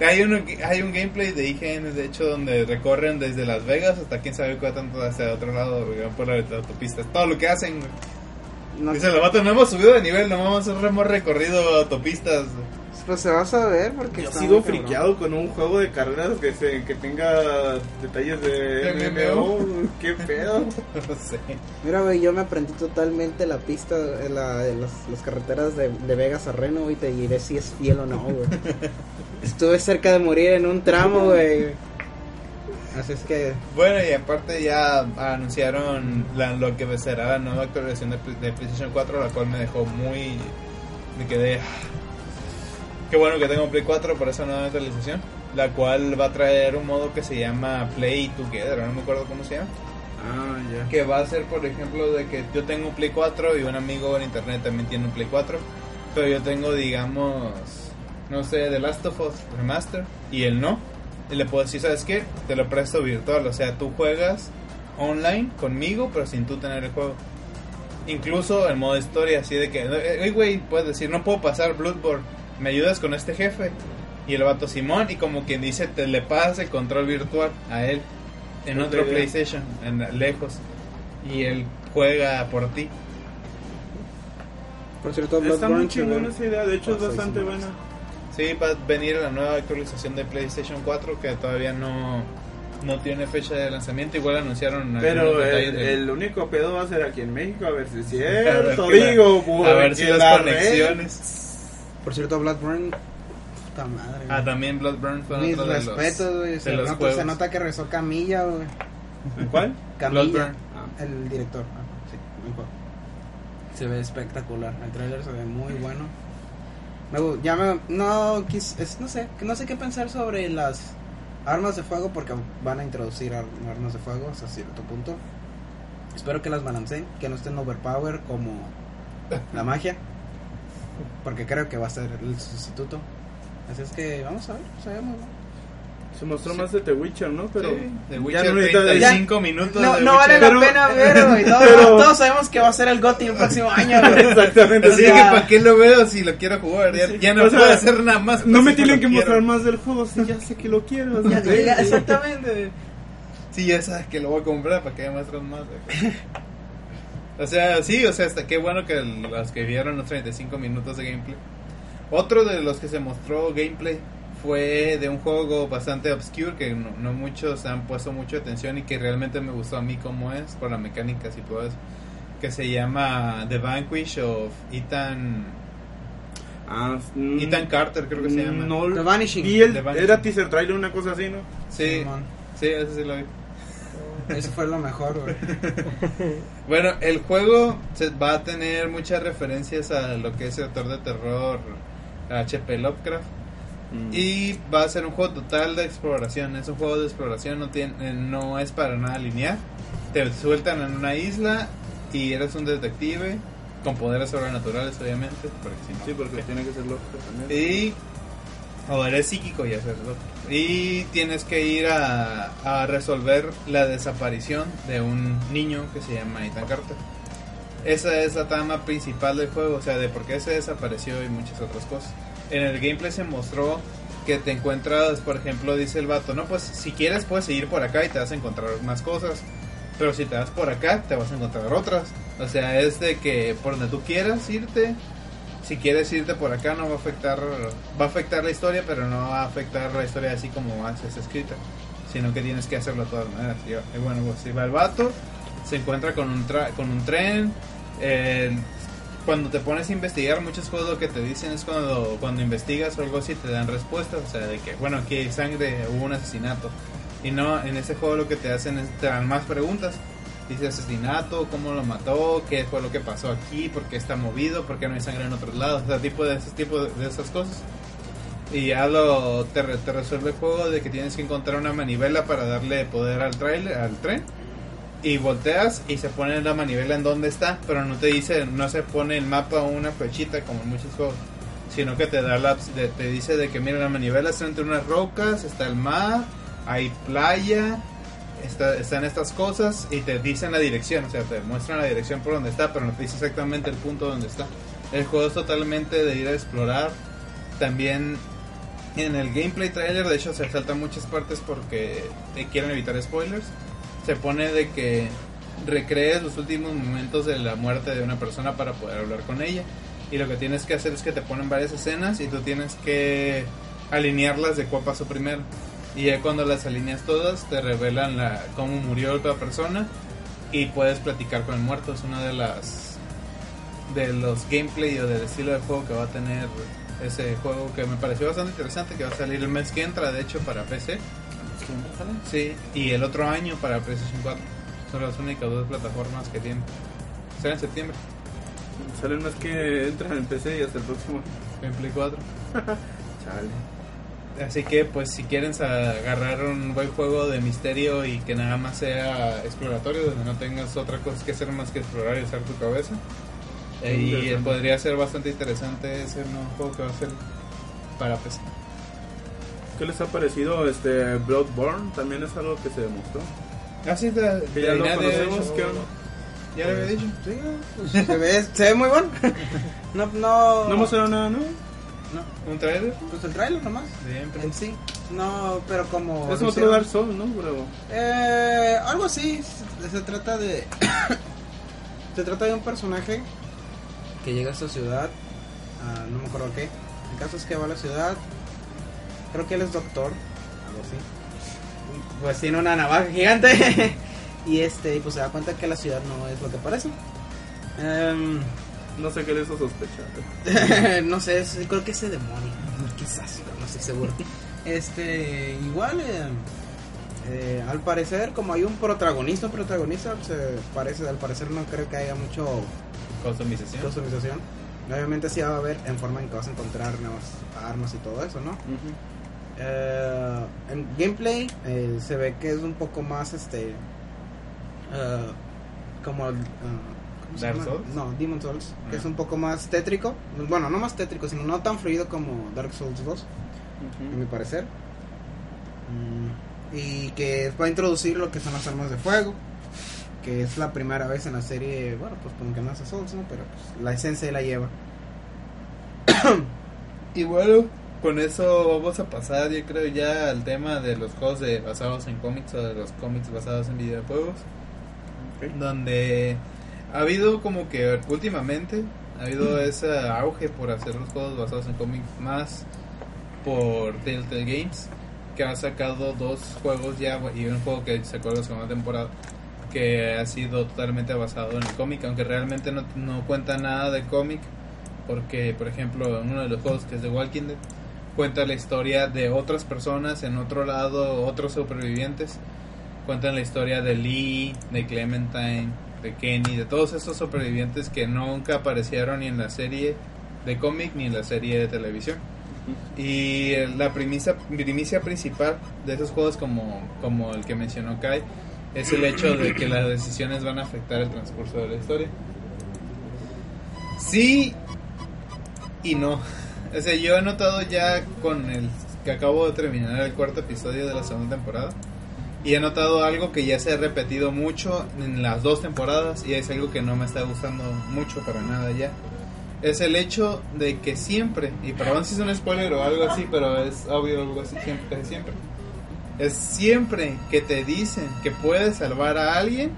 Speaker 4: <laughs>
Speaker 3: Hay, uno, hay un gameplay de IGN, de hecho, donde recorren desde Las Vegas hasta quién sabe cuál tanto hacia otro lado, güey, por la autopista. Todo lo que hacen, güey.
Speaker 4: No,
Speaker 3: Dice, vato, no hemos subido de nivel, no hemos, hemos recorrido autopistas.
Speaker 4: Pues se va a saber porque
Speaker 2: Yo sigo friqueado con un juego de carreras que se, que tenga detalles de MMO. Qué pedo. <laughs>
Speaker 3: No sé.
Speaker 4: Mira, güey, yo me aprendí totalmente la pista, la, las, las carreteras de, de Vegas a Reno, y te diré si es fiel o no, güey. <laughs> Estuve cerca de morir en un tramo, güey. Así es que,
Speaker 3: Bueno, y aparte ya anunciaron la- lo que será la nueva actualización de, de PlayStation 4, la cual me dejó muy... Me quedé... "Ah, Qué bueno que tengo un Play 4 por esa nueva actualización, la cual va a traer un modo que se llama Play Together, no me acuerdo cómo se llama.
Speaker 2: Ah, ya.
Speaker 3: Que va a ser, por ejemplo, de que yo tengo un Play 4 y un amigo en internet también tiene un Play 4. Pero yo tengo, digamos, no sé, The Last of Us Remaster y él no. Y le puedo decir, ¿sabes qué? Te lo presto virtual. O sea, tú juegas online conmigo, pero sin tú tener el juego. Incluso en modo historia, así de que, hey, güey, puedes decir, no puedo pasar Bloodborne, ¿me ayudas con este jefe? Y el vato Simón, y como quien dice, te le pasas el control virtual a él en otro
Speaker 2: idea.
Speaker 3: PlayStation, en, lejos. Y él juega por ti.
Speaker 4: por cierto,
Speaker 2: Está muy chingona esa idea, de hecho es bastante buena.
Speaker 3: Sí, va a venir la nueva actualización de PlayStation 4 que todavía no, no tiene fecha de lanzamiento. Igual anunciaron
Speaker 2: Pero el,
Speaker 3: de-
Speaker 2: el único pedo va a ser aquí en México, a ver si es <laughs>
Speaker 3: A ver
Speaker 2: cierto,
Speaker 3: la-
Speaker 2: digo,
Speaker 3: a ver si las
Speaker 2: la
Speaker 3: conexiones.
Speaker 4: Por cierto, Bloodborne, puta madre.
Speaker 3: Ah, también Bloodburn fue
Speaker 4: Mis
Speaker 3: otro de los,
Speaker 4: respetos, güey.
Speaker 3: de
Speaker 4: Se,
Speaker 3: los
Speaker 4: nota-
Speaker 3: juegos.
Speaker 4: se nota que rezó Camilla, güey.
Speaker 2: ¿Cuál?
Speaker 4: Camilla,
Speaker 3: Bloodburn.
Speaker 2: Ah.
Speaker 4: el director. Ah, sí, juego. Se ve espectacular. El trailer se ve muy bueno. Me ya me, no, quis- es- no sé, que no sé qué pensar sobre las armas de fuego porque van a introducir ar- armas de fuego hasta cierto punto. Espero que las balanceen, que no estén overpower como la magia, porque creo que va a ser el sustituto. Así es que vamos a ver, bueno.
Speaker 2: Se mostró más de The Witcher, ¿no? Pero
Speaker 3: Sí, The
Speaker 2: ya
Speaker 3: Witcher
Speaker 2: no necesita-
Speaker 3: 35 minutos.
Speaker 4: No,
Speaker 3: de
Speaker 4: no vale la
Speaker 2: Pero-
Speaker 4: pena ver, güey. Todos,
Speaker 2: pero-
Speaker 4: todos sabemos que va a ser el GOTY el próximo <laughs> año, güey.
Speaker 2: Exactamente.
Speaker 3: Así
Speaker 2: o
Speaker 3: que para qué lo veo si lo quiero jugar. Ya,
Speaker 2: Sí.
Speaker 3: ya no
Speaker 2: O sea,
Speaker 3: puedo hacer nada más.
Speaker 2: no me tienen que
Speaker 3: quiero.
Speaker 2: mostrar más del juego, si ya sé que lo quiero.
Speaker 4: Ya, ya, exactamente.
Speaker 3: Sí, ya sabes que lo voy a comprar para que me muestren más. güey. <laughs> o sea, sí, o sea, hasta qué bueno que los que vieron los 35 minutos de gameplay. Otro de los que se mostró gameplay fue de un juego bastante obscure que no, no muchos han puesto mucha atención y que realmente me gustó a mí como es, por las mecánicas y todo eso. Que se llama The Vanquish of Ethan,
Speaker 2: Ah, mm,
Speaker 3: Ethan Carter, creo que se llama.
Speaker 2: No,
Speaker 4: The Vanishing.
Speaker 2: vi el,
Speaker 3: The Vanishing.
Speaker 2: era teaser trailer, una cosa así, ¿no?
Speaker 3: Sí, sí, ese sí lo vi. <laughs>
Speaker 4: Eso fue lo mejor, güey. <laughs>
Speaker 3: Bueno, el juego se va a tener muchas referencias a lo que es el autor de terror H.P. Lovecraft
Speaker 2: Mm.
Speaker 3: y va a ser un juego total de exploración. Es un juego de exploración, no tiene, no es para nada lineal. Te sueltan en una isla y eres un detective con poderes sobrenaturales, obviamente, porque si no,
Speaker 2: Sí, porque tiene que ser loco también.
Speaker 3: y o eres psíquico y hacer y tienes que ir a, resolver la desaparición de un niño que se llama Ethan Carter. Esa es la trama principal del juego, o sea, de por qué se desapareció y muchas otras cosas. En el gameplay se mostró que te encuentras, por ejemplo, dice el vato, no, pues si quieres puedes seguir por acá y te vas a encontrar más cosas. Pero si te vas por acá, te vas a encontrar otras. O sea, es de que por donde tú quieras irte, si quieres irte por acá no va a afectar va a afectar la historia pero no va a afectar la historia así como haces escrita sino que tienes que hacerlo de todas maneras. Y, bueno pues si va el vato se encuentra con un tra- con un tren eh, cuando te pones a investigar muchos juegos lo que te dicen es cuando cuando investigas o algo así te dan respuestas o sea de que bueno aquí hay sangre hubo un asesinato. Y no en ese juego lo que te hacen es te dan más preguntas dice asesinato, cómo lo mató, qué fue lo que pasó aquí, por qué está movido, por qué no hay sangre en otros lados, o sea, tipo de ese tipo de, de esas cosas. Y ya lo te, te resuelve el juego de que tienes que encontrar una manivela para darle poder al trailer, al tren. Y volteas y se pone la manivela en donde está, pero no te dice, no se pone el mapa o una flechita como en muchos juegos. sino que te da la, de- te dice de que mira la manivela está entre unas rocas, está el mar, hay playa, está, están estas cosas y te dicen la dirección, o sea, te muestran la dirección por donde está, pero no te dice exactamente el punto donde está. El juego es totalmente de ir a explorar. También en el gameplay trailer, de hecho, se saltan muchas partes porque quieren evitar spoilers. Se pone de que recrees los últimos momentos de la muerte de una persona para poder hablar con ella. Y lo que tienes que hacer es que te ponen varias escenas y tú tienes que alinearlas de cuál pasó primero. Y ya cuando las alineas todas, te revelan la, cómo murió otra persona y puedes platicar con el muerto. Es una de las de los gameplay o del estilo de juego que va a tener ese juego que me pareció bastante interesante, que va a salir el mes que entra, de hecho, para PC. Sí, y el otro año para PlayStation 4. Son las únicas dos plataformas que tienen. Será en septiembre,
Speaker 2: Sale el mes que entra en PC y hasta el próximo.
Speaker 3: en Play 4. <laughs>
Speaker 2: Chale.
Speaker 3: Así que, pues, si quieren agarrar un buen juego de misterio y que nada más sea exploratorio, donde no tengas otra cosa que hacer más que explorar y usar tu cabeza, eh, y podría ser bastante interesante ese nuevo juego que va a ser para PC.
Speaker 2: ¿Qué les ha parecido este Bloodborne? También es algo que se demostró.
Speaker 3: Así de,
Speaker 2: Que ya
Speaker 3: de
Speaker 2: lo conocemos,
Speaker 3: dicho-
Speaker 2: ¿qué onda?
Speaker 3: Ya le había dicho.
Speaker 4: Sí, pues, <laughs> se, ve, se ve muy bueno. <laughs> No, no.
Speaker 2: No mostraron nada, ¿no?
Speaker 4: No,
Speaker 3: ¿Un trailer?
Speaker 4: Pues el trailer nomás.
Speaker 3: Siempre.
Speaker 4: En sí. No, pero como.
Speaker 2: Es otro Dark Souls, ¿no? Pero
Speaker 4: Eh, algo así. Se, trata de. <coughs> se trata de un personaje que llega a esta ciudad. ah, no me acuerdo qué. El caso es que va a la ciudad. Creo que él es doctor. Algo así. Pues tiene una navaja gigante. <laughs> y este, y pues se da cuenta que la ciudad no es lo que parece. Em,
Speaker 2: no sé qué le hizo sospechar. <laughs>
Speaker 4: no sé, es- creo que ese demonio. <laughs> Quizás, pero no estoy seguro. Este, igual, eh, eh, al parecer, como hay un protagonista, un protagonista, se parece, al parecer no creo que haya mucho
Speaker 3: Customización.
Speaker 4: customización. Obviamente sí va a haber en forma en que vas a encontrar nuevas armas y todo eso, ¿no? Eh, en gameplay eh, se ve que es un poco más este como eh, ¿cómo se
Speaker 3: Dark
Speaker 4: llama?
Speaker 3: Souls?
Speaker 4: no Demon Souls que
Speaker 3: Ah.
Speaker 4: es un poco más tétrico bueno no más tétrico sino no tan fluido como Dark Souls 2 a mi parecer Mm, y que va a introducir lo que son las armas de fuego que es la primera vez en la serie bueno pues como que no hace Souls no pero pues, la esencia la lleva <coughs>
Speaker 3: Y bueno, con eso vamos a pasar, yo creo, ya al tema de los juegos de, basados en cómics o de los cómics basados en videojuegos. Donde ha habido como que últimamente ha habido ese auge por hacer los juegos basados en cómics más por Telltale Games, que ha sacado dos juegos ya y un juego que sacó la segunda temporada que ha sido totalmente basado en el cómic, aunque realmente no, no cuenta nada de cómic, porque por ejemplo en uno de los juegos que es de Walking Dead cuenta la historia de otras personas en otro lado, otros supervivientes, cuentan la historia de Lee, de Clementine, de Kenny, de todos esos supervivientes que nunca aparecieron ni en la serie de cómic ni en la serie de televisión. Y la premisa, primicia principal de esos juegos como, como el que mencionó Kai es el hecho de que las decisiones van a afectar el transcurso de la historia. Sí y no. O sea, yo he notado ya con el que acabo de terminar el cuarto episodio de la segunda temporada. Y he notado algo que ya se ha repetido mucho en las dos temporadas y es algo que no me está gustando mucho para nada ya. Es el hecho de que siempre, y perdón si es un spoiler o algo así, pero es obvio algo así, siempre, siempre. Es siempre que te dicen que puedes salvar a alguien,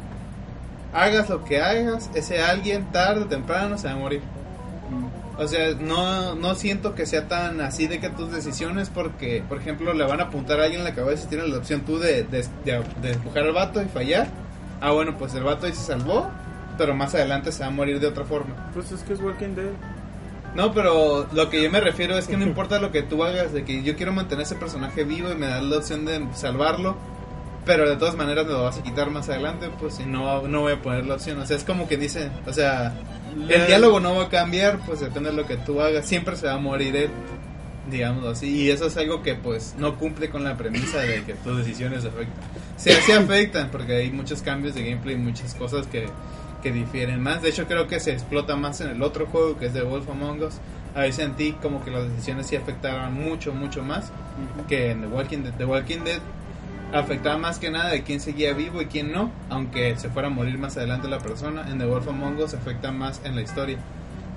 Speaker 3: hagas lo que hagas, ese alguien tarde o temprano se va a morir. O sea, no, no siento que sea tan así de que tus decisiones, porque, por ejemplo, le van a apuntar a alguien en la cabeza y tienes la opción tú de, de, de, de empujar al vato y fallar. Ah, bueno, pues el vato ahí se salvó, pero más adelante se va a morir de otra forma.
Speaker 2: Pues es que es Walking Dead.
Speaker 3: No, pero lo que yo me refiero es que no <laughs> importa lo que tú hagas, de que yo quiero mantener ese personaje vivo y me das la opción de salvarlo, pero de todas maneras me lo vas a quitar más adelante, pues y no, no voy a poner la opción. O sea, es como que dice, o sea, el diálogo no va a cambiar, pues depende de lo que tú hagas, siempre se va a morir él, digamos así. Y eso es algo que pues no cumple con la premisa de que tus decisiones afectan. Sí, sí afectan, porque hay muchos cambios de gameplay, muchas cosas que, que difieren más. De hecho creo que se explota más en el otro juego que es The Wolf Among Us, ahí sentí como que las decisiones sí afectaban mucho, mucho más que en The Walking Dead. The Walking Dead afectaba más que nada de quién seguía vivo y quién no, aunque se fuera a morir más adelante la persona. En The Wolf Among Us afecta más en la historia.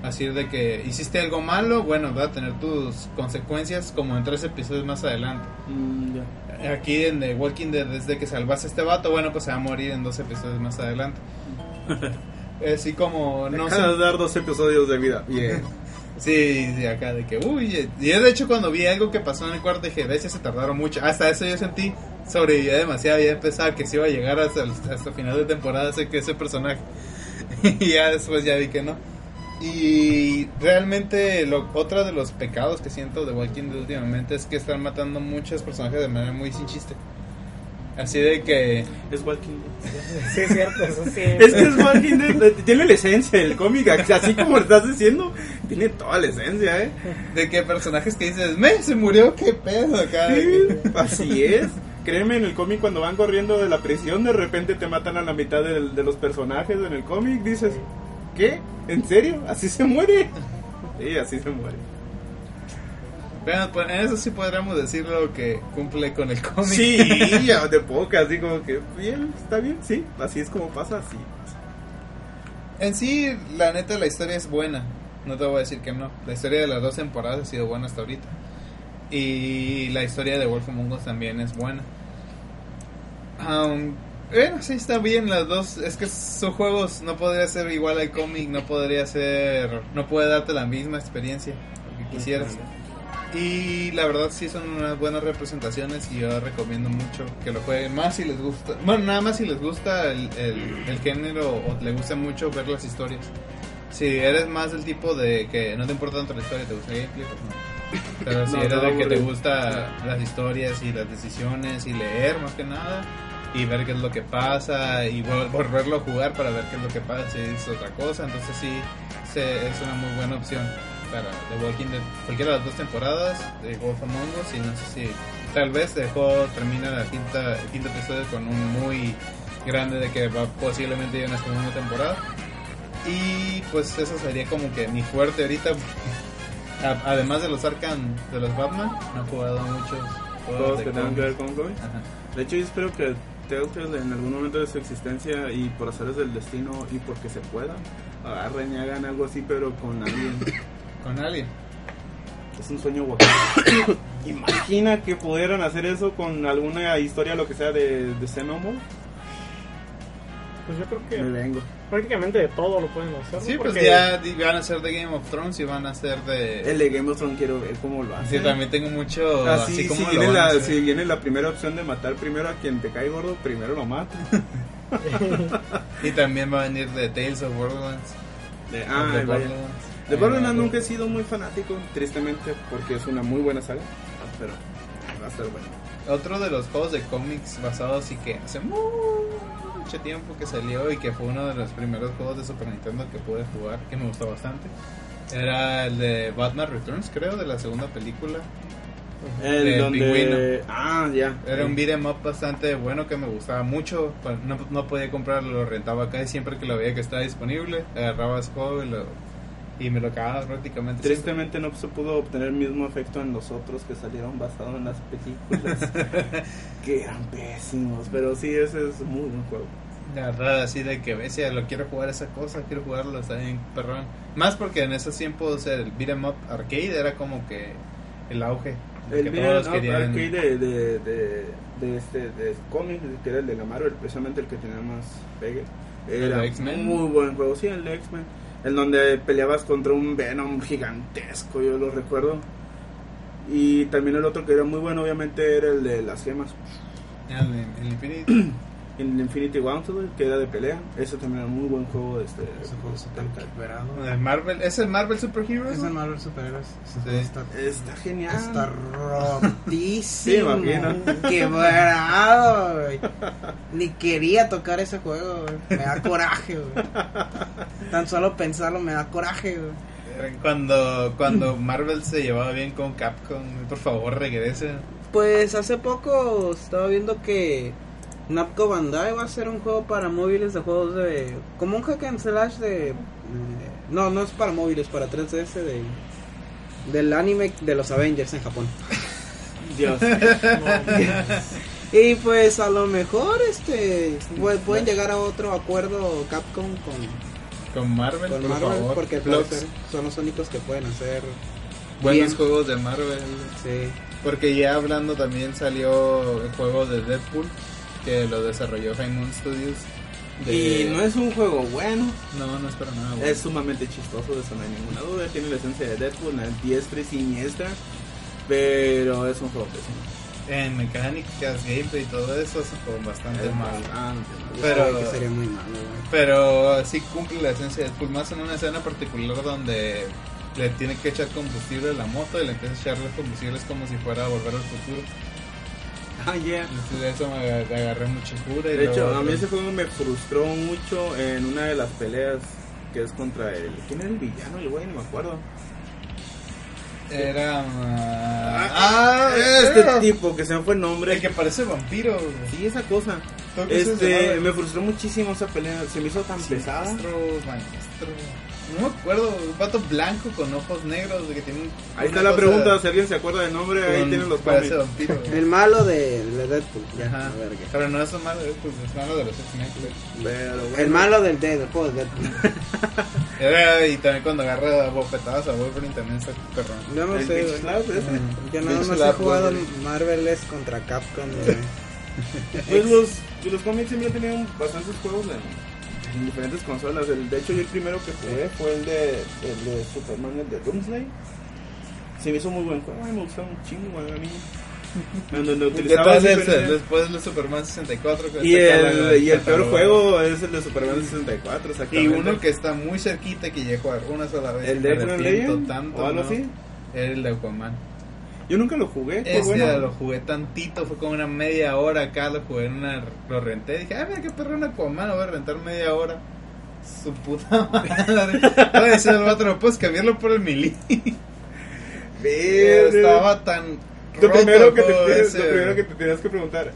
Speaker 3: Así de que hiciste algo malo, bueno, va a tener tus consecuencias como en tres episodios más adelante.
Speaker 2: Mm, ya.
Speaker 3: Aquí en The Walking Dead, desde que salvaste a este vato, bueno, pues se va a morir en dos episodios más adelante. <laughs> Así como, no sé.
Speaker 2: Dar dos episodios de vida. <laughs> Bien.
Speaker 3: Sí, sí, acá de que, uy, y de hecho cuando vi algo que pasó en el cuarto dije, ya se tardaron mucho. Hasta eso yo sentí, sobrevivía demasiado, ya empezaba que se iba a llegar hasta el hasta final de temporada ese, que ese personaje. <laughs> y ya después ya vi que no. Y realmente lo, otro de los pecados que siento de Walking Dead últimamente es que están matando muchos personajes de manera muy sin chiste. Así de que
Speaker 2: Es Walking Dead. <laughs>
Speaker 1: Sí, es cierto, eso sí. <laughs>
Speaker 2: Es que es Walking Dead. Tiene la esencia del cómic. Así como lo estás diciendo, tiene toda la esencia, ¿eh?
Speaker 3: de que personajes que dices, me se murió, qué pedo acá.
Speaker 2: Sí, así es. Créeme, en el cómic cuando van corriendo de la prisión, de repente te matan a la mitad de, los personajes en el cómic. Dices, ¿qué? ¿En serio? ¿Así se muere? Sí, así se muere.
Speaker 3: Bueno, pues en eso sí podríamos decirlo que cumple con el cómic.
Speaker 2: Sí, <laughs> de poca, así como que, bien, está bien, sí, así es como pasa, sí.
Speaker 3: En sí, la neta, la historia es buena. No te voy a decir que no. La historia de las dos temporadas ha sido buena hasta ahorita. Y la historia de Wolf Among Us también es buena. Um, bueno, sí, está bien las dos. Es que son juegos, no podría ser igual al cómic, no podría ser. No puede darte la misma experiencia que quisieras. Y la verdad sí son unas buenas representaciones y yo recomiendo mucho que lo jueguen más si les gusta. Bueno, nada más si les gusta el, el, el género o le gusta mucho ver las historias. Si eres más del tipo de que no te importa tanto la historia, te gusta el gameplay, pues no. Pero si <laughs>
Speaker 2: No,
Speaker 3: eres de que te gusta las historias y las decisiones y leer más que nada y ver qué es lo que pasa y vol- volverlo a jugar para ver qué es lo que pasa si es otra cosa, entonces sí se- es una muy buena opción para The Walking Dead. Cualquiera de las dos temporadas de Wolf Among Us y no sé si tal vez dejó termina la quinta, el quinto episodio con un muy grande de que va posiblemente ir una segunda temporada. Y pues eso sería como que mi fuerte ahorita. A- Además de los Arkham, de los Batman, no he jugado muchos
Speaker 2: Todos
Speaker 3: juegos
Speaker 2: que tengan que ver
Speaker 3: cómics.
Speaker 2: con cómic.
Speaker 3: Ajá.
Speaker 2: De hecho, yo espero que Telltale en algún momento de su existencia y por hacerles del destino y porque se pueda, agarren y hagan algo así, pero con alguien. <coughs>
Speaker 3: Con alguien.
Speaker 2: Es un sueño guapo. <coughs> Imagina que pudieran hacer eso con alguna historia, lo que sea, de, de Xenomorph.
Speaker 1: Pues yo creo
Speaker 2: Me
Speaker 1: que
Speaker 2: vengo.
Speaker 1: prácticamente de todo lo pueden hacer. ¿no?
Speaker 3: Sí, pues
Speaker 1: Porque-
Speaker 3: ya van a ser de Game of Thrones y van a ser de.
Speaker 2: El de Game of Thrones quiero ver cómo lo
Speaker 3: Sí,
Speaker 2: hacen.
Speaker 3: también tengo mucho.
Speaker 2: Así,
Speaker 3: así como
Speaker 2: si,
Speaker 3: lo
Speaker 2: viene la, si viene la primera opción de matar primero a quien te cae gordo, primero lo mata. <laughs>
Speaker 3: Y también va a venir de Tales of Borderlands.
Speaker 2: De, ah, vaya.
Speaker 3: Borderlands.
Speaker 2: De Borderlands nunca he sido muy fanático, tristemente, porque es una muy buena saga. Pero va a estar bueno.
Speaker 3: Otro de los juegos de cómics basados y que hace mucho tiempo que salió y que fue uno de los primeros juegos de Super Nintendo que pude jugar, que me gustó bastante. Era el de Batman Returns, creo, de la segunda película.
Speaker 2: El donde.
Speaker 3: pingüino.
Speaker 2: Ah, ya.
Speaker 3: Era un beat'em up bastante bueno que me gustaba mucho. No, no podía comprarlo, lo rentaba acá y siempre que lo veía que estaba disponible, agarraba juego y, lo, y me lo acababa prácticamente. siempre.
Speaker 2: Tristemente no se pudo obtener el mismo efecto en los otros que salieron basados en las películas. <laughs> que eran pésimos. Pero sí, ese es muy buen juego.
Speaker 3: La verdad, así de que bestia, lo quiero jugar esa cosa, quiero jugarlo, está bien perrón. Más porque en esos tiempos el beat'em up arcade era como que el auge.
Speaker 2: El
Speaker 3: todos querían.
Speaker 2: arcade de, de, de, de este de cómics, que era el de la Marvel, precisamente el que tenía más pegue.
Speaker 3: ¿El
Speaker 2: Era muy buen juego, sí, el de X-Men. El donde peleabas contra un Venom gigantesco, yo lo recuerdo. Y también el otro que era muy bueno, obviamente, era el de las gemas.
Speaker 3: El. <clears throat>
Speaker 2: En Infinity Gauntlet, que era de pelea. Ese también era un muy buen juego. De este,
Speaker 4: Ese juego está tan calibrado.
Speaker 3: El Marvel, ¿Es el Marvel Super Heroes?
Speaker 4: Es el Marvel
Speaker 3: Sí.
Speaker 4: juego está,
Speaker 2: Está genial.
Speaker 4: está rotísimo.
Speaker 2: Sí.
Speaker 4: Quebrado, güey. Ni quería tocar ese juego, güey. Me da coraje, güey. Tan solo pensarlo me da coraje, güey.
Speaker 3: Cuando, cuando Marvel se llevaba bien con Capcom, por favor regresen.
Speaker 4: Pues hace poco estaba viendo que Namco Bandai va a hacer un juego para móviles de juegos de. como un hack and slash de. eh, no, no es para móviles, para 3DS de. del anime de los Avengers en Japón. <laughs>
Speaker 2: Dios. <laughs>
Speaker 4: Y pues a lo mejor este pu- pueden llegar a otro acuerdo Capcom con,
Speaker 3: Con Marvel,
Speaker 4: con
Speaker 3: por
Speaker 4: Marvel
Speaker 3: favor.
Speaker 4: porque son los únicos que pueden hacer
Speaker 3: buenos
Speaker 4: bien.
Speaker 3: juegos de Marvel.
Speaker 4: sí.
Speaker 3: Porque ya hablando también salió el juego de Deadpool que lo desarrolló High Moon Studios. de-
Speaker 2: Y no es un juego bueno.
Speaker 3: No, no es para nada. bueno.
Speaker 2: Es sumamente chistoso, de eso no hay ninguna duda. Tiene la esencia de Deadpool, la diestra y siniestra. Pero es un juego pésimo.
Speaker 3: En mecánicas, gameplay y todo eso es un juego bastante
Speaker 2: Es
Speaker 3: malo.
Speaker 2: bastante malo.
Speaker 3: Pero-
Speaker 4: que sería muy malo güey.
Speaker 3: Pero sí cumple la esencia de Deadpool, más en una escena particular donde le tiene que echar combustible a la moto y le empieza a echarle combustible es como si fuera a volver al futuro.
Speaker 2: Ah, yeah.
Speaker 3: Entonces de eso me ag- agarré mucha cura. y
Speaker 2: De hecho,
Speaker 3: luego
Speaker 2: a mí ese juego me frustró mucho en una de las peleas que es contra el... ¿Quién era el villano? El güey, no me acuerdo.
Speaker 3: Era...
Speaker 2: Ah,
Speaker 3: ah,
Speaker 2: este
Speaker 3: era-
Speaker 2: tipo que se me fue el nombre.
Speaker 3: El que parece vampiro.
Speaker 2: Sí, esa cosa. Este, me frustró muchísimo esa pelea. Se me hizo tan pesada.
Speaker 3: Maestro, maestro. No me acuerdo, un vato blanco con ojos negros de que tiene
Speaker 2: Ahí está la pregunta, si alguien se acuerda del nombre, ahí
Speaker 3: con-
Speaker 2: tienen los
Speaker 3: parece
Speaker 2: cómics.
Speaker 4: El malo de, de Deadpool. Ya,
Speaker 3: Ajá. Pero no es malo, eh, pues es malo de los
Speaker 2: bueno.
Speaker 4: El malo del, de- del juego de Deadpool. <laughs>
Speaker 3: Era- Y también cuando agarra bofetadas a Wolverine también está perrón.
Speaker 4: Yo no
Speaker 2: El
Speaker 4: sé. Yo nada más he jugado
Speaker 3: Wolverine.
Speaker 4: Marveles contra Capcom.
Speaker 2: Pues los, los cómics siempre tenían bastantes juegos en, en diferentes consolas. El, de hecho, yo el primero que jugué fue el de, el de Superman, el de Doomsday. Se me hizo muy buen juego, ay, me gustaba un chingo, a mí. <laughs> Donde
Speaker 3: ¿Qué
Speaker 2: utilizaba.
Speaker 3: Después de Superman 64. que
Speaker 2: y el, y el peor juego es el de Superman 64,
Speaker 3: Y uno que está muy cerquita que llegué a jugar una sola vez.
Speaker 2: ¿El de Legend?
Speaker 3: tanto,
Speaker 2: ¿O algo
Speaker 3: ¿no?
Speaker 2: así?
Speaker 3: El de Aquaman.
Speaker 2: Yo nunca lo jugué, fue
Speaker 3: Ese
Speaker 2: bueno.
Speaker 3: lo jugué tantito, fue como una media hora acá, lo jugué en una, lo renté, dije, ay mira qué perro una Aquaman, lo voy a rentar media hora. Su puta <laughs> madre. Voy a decir al ¿no puedes cambiarlo por el mili? Estaba tan
Speaker 2: Lo primero, que te tienes,
Speaker 3: ese.
Speaker 2: lo primero que te tenías que preguntar,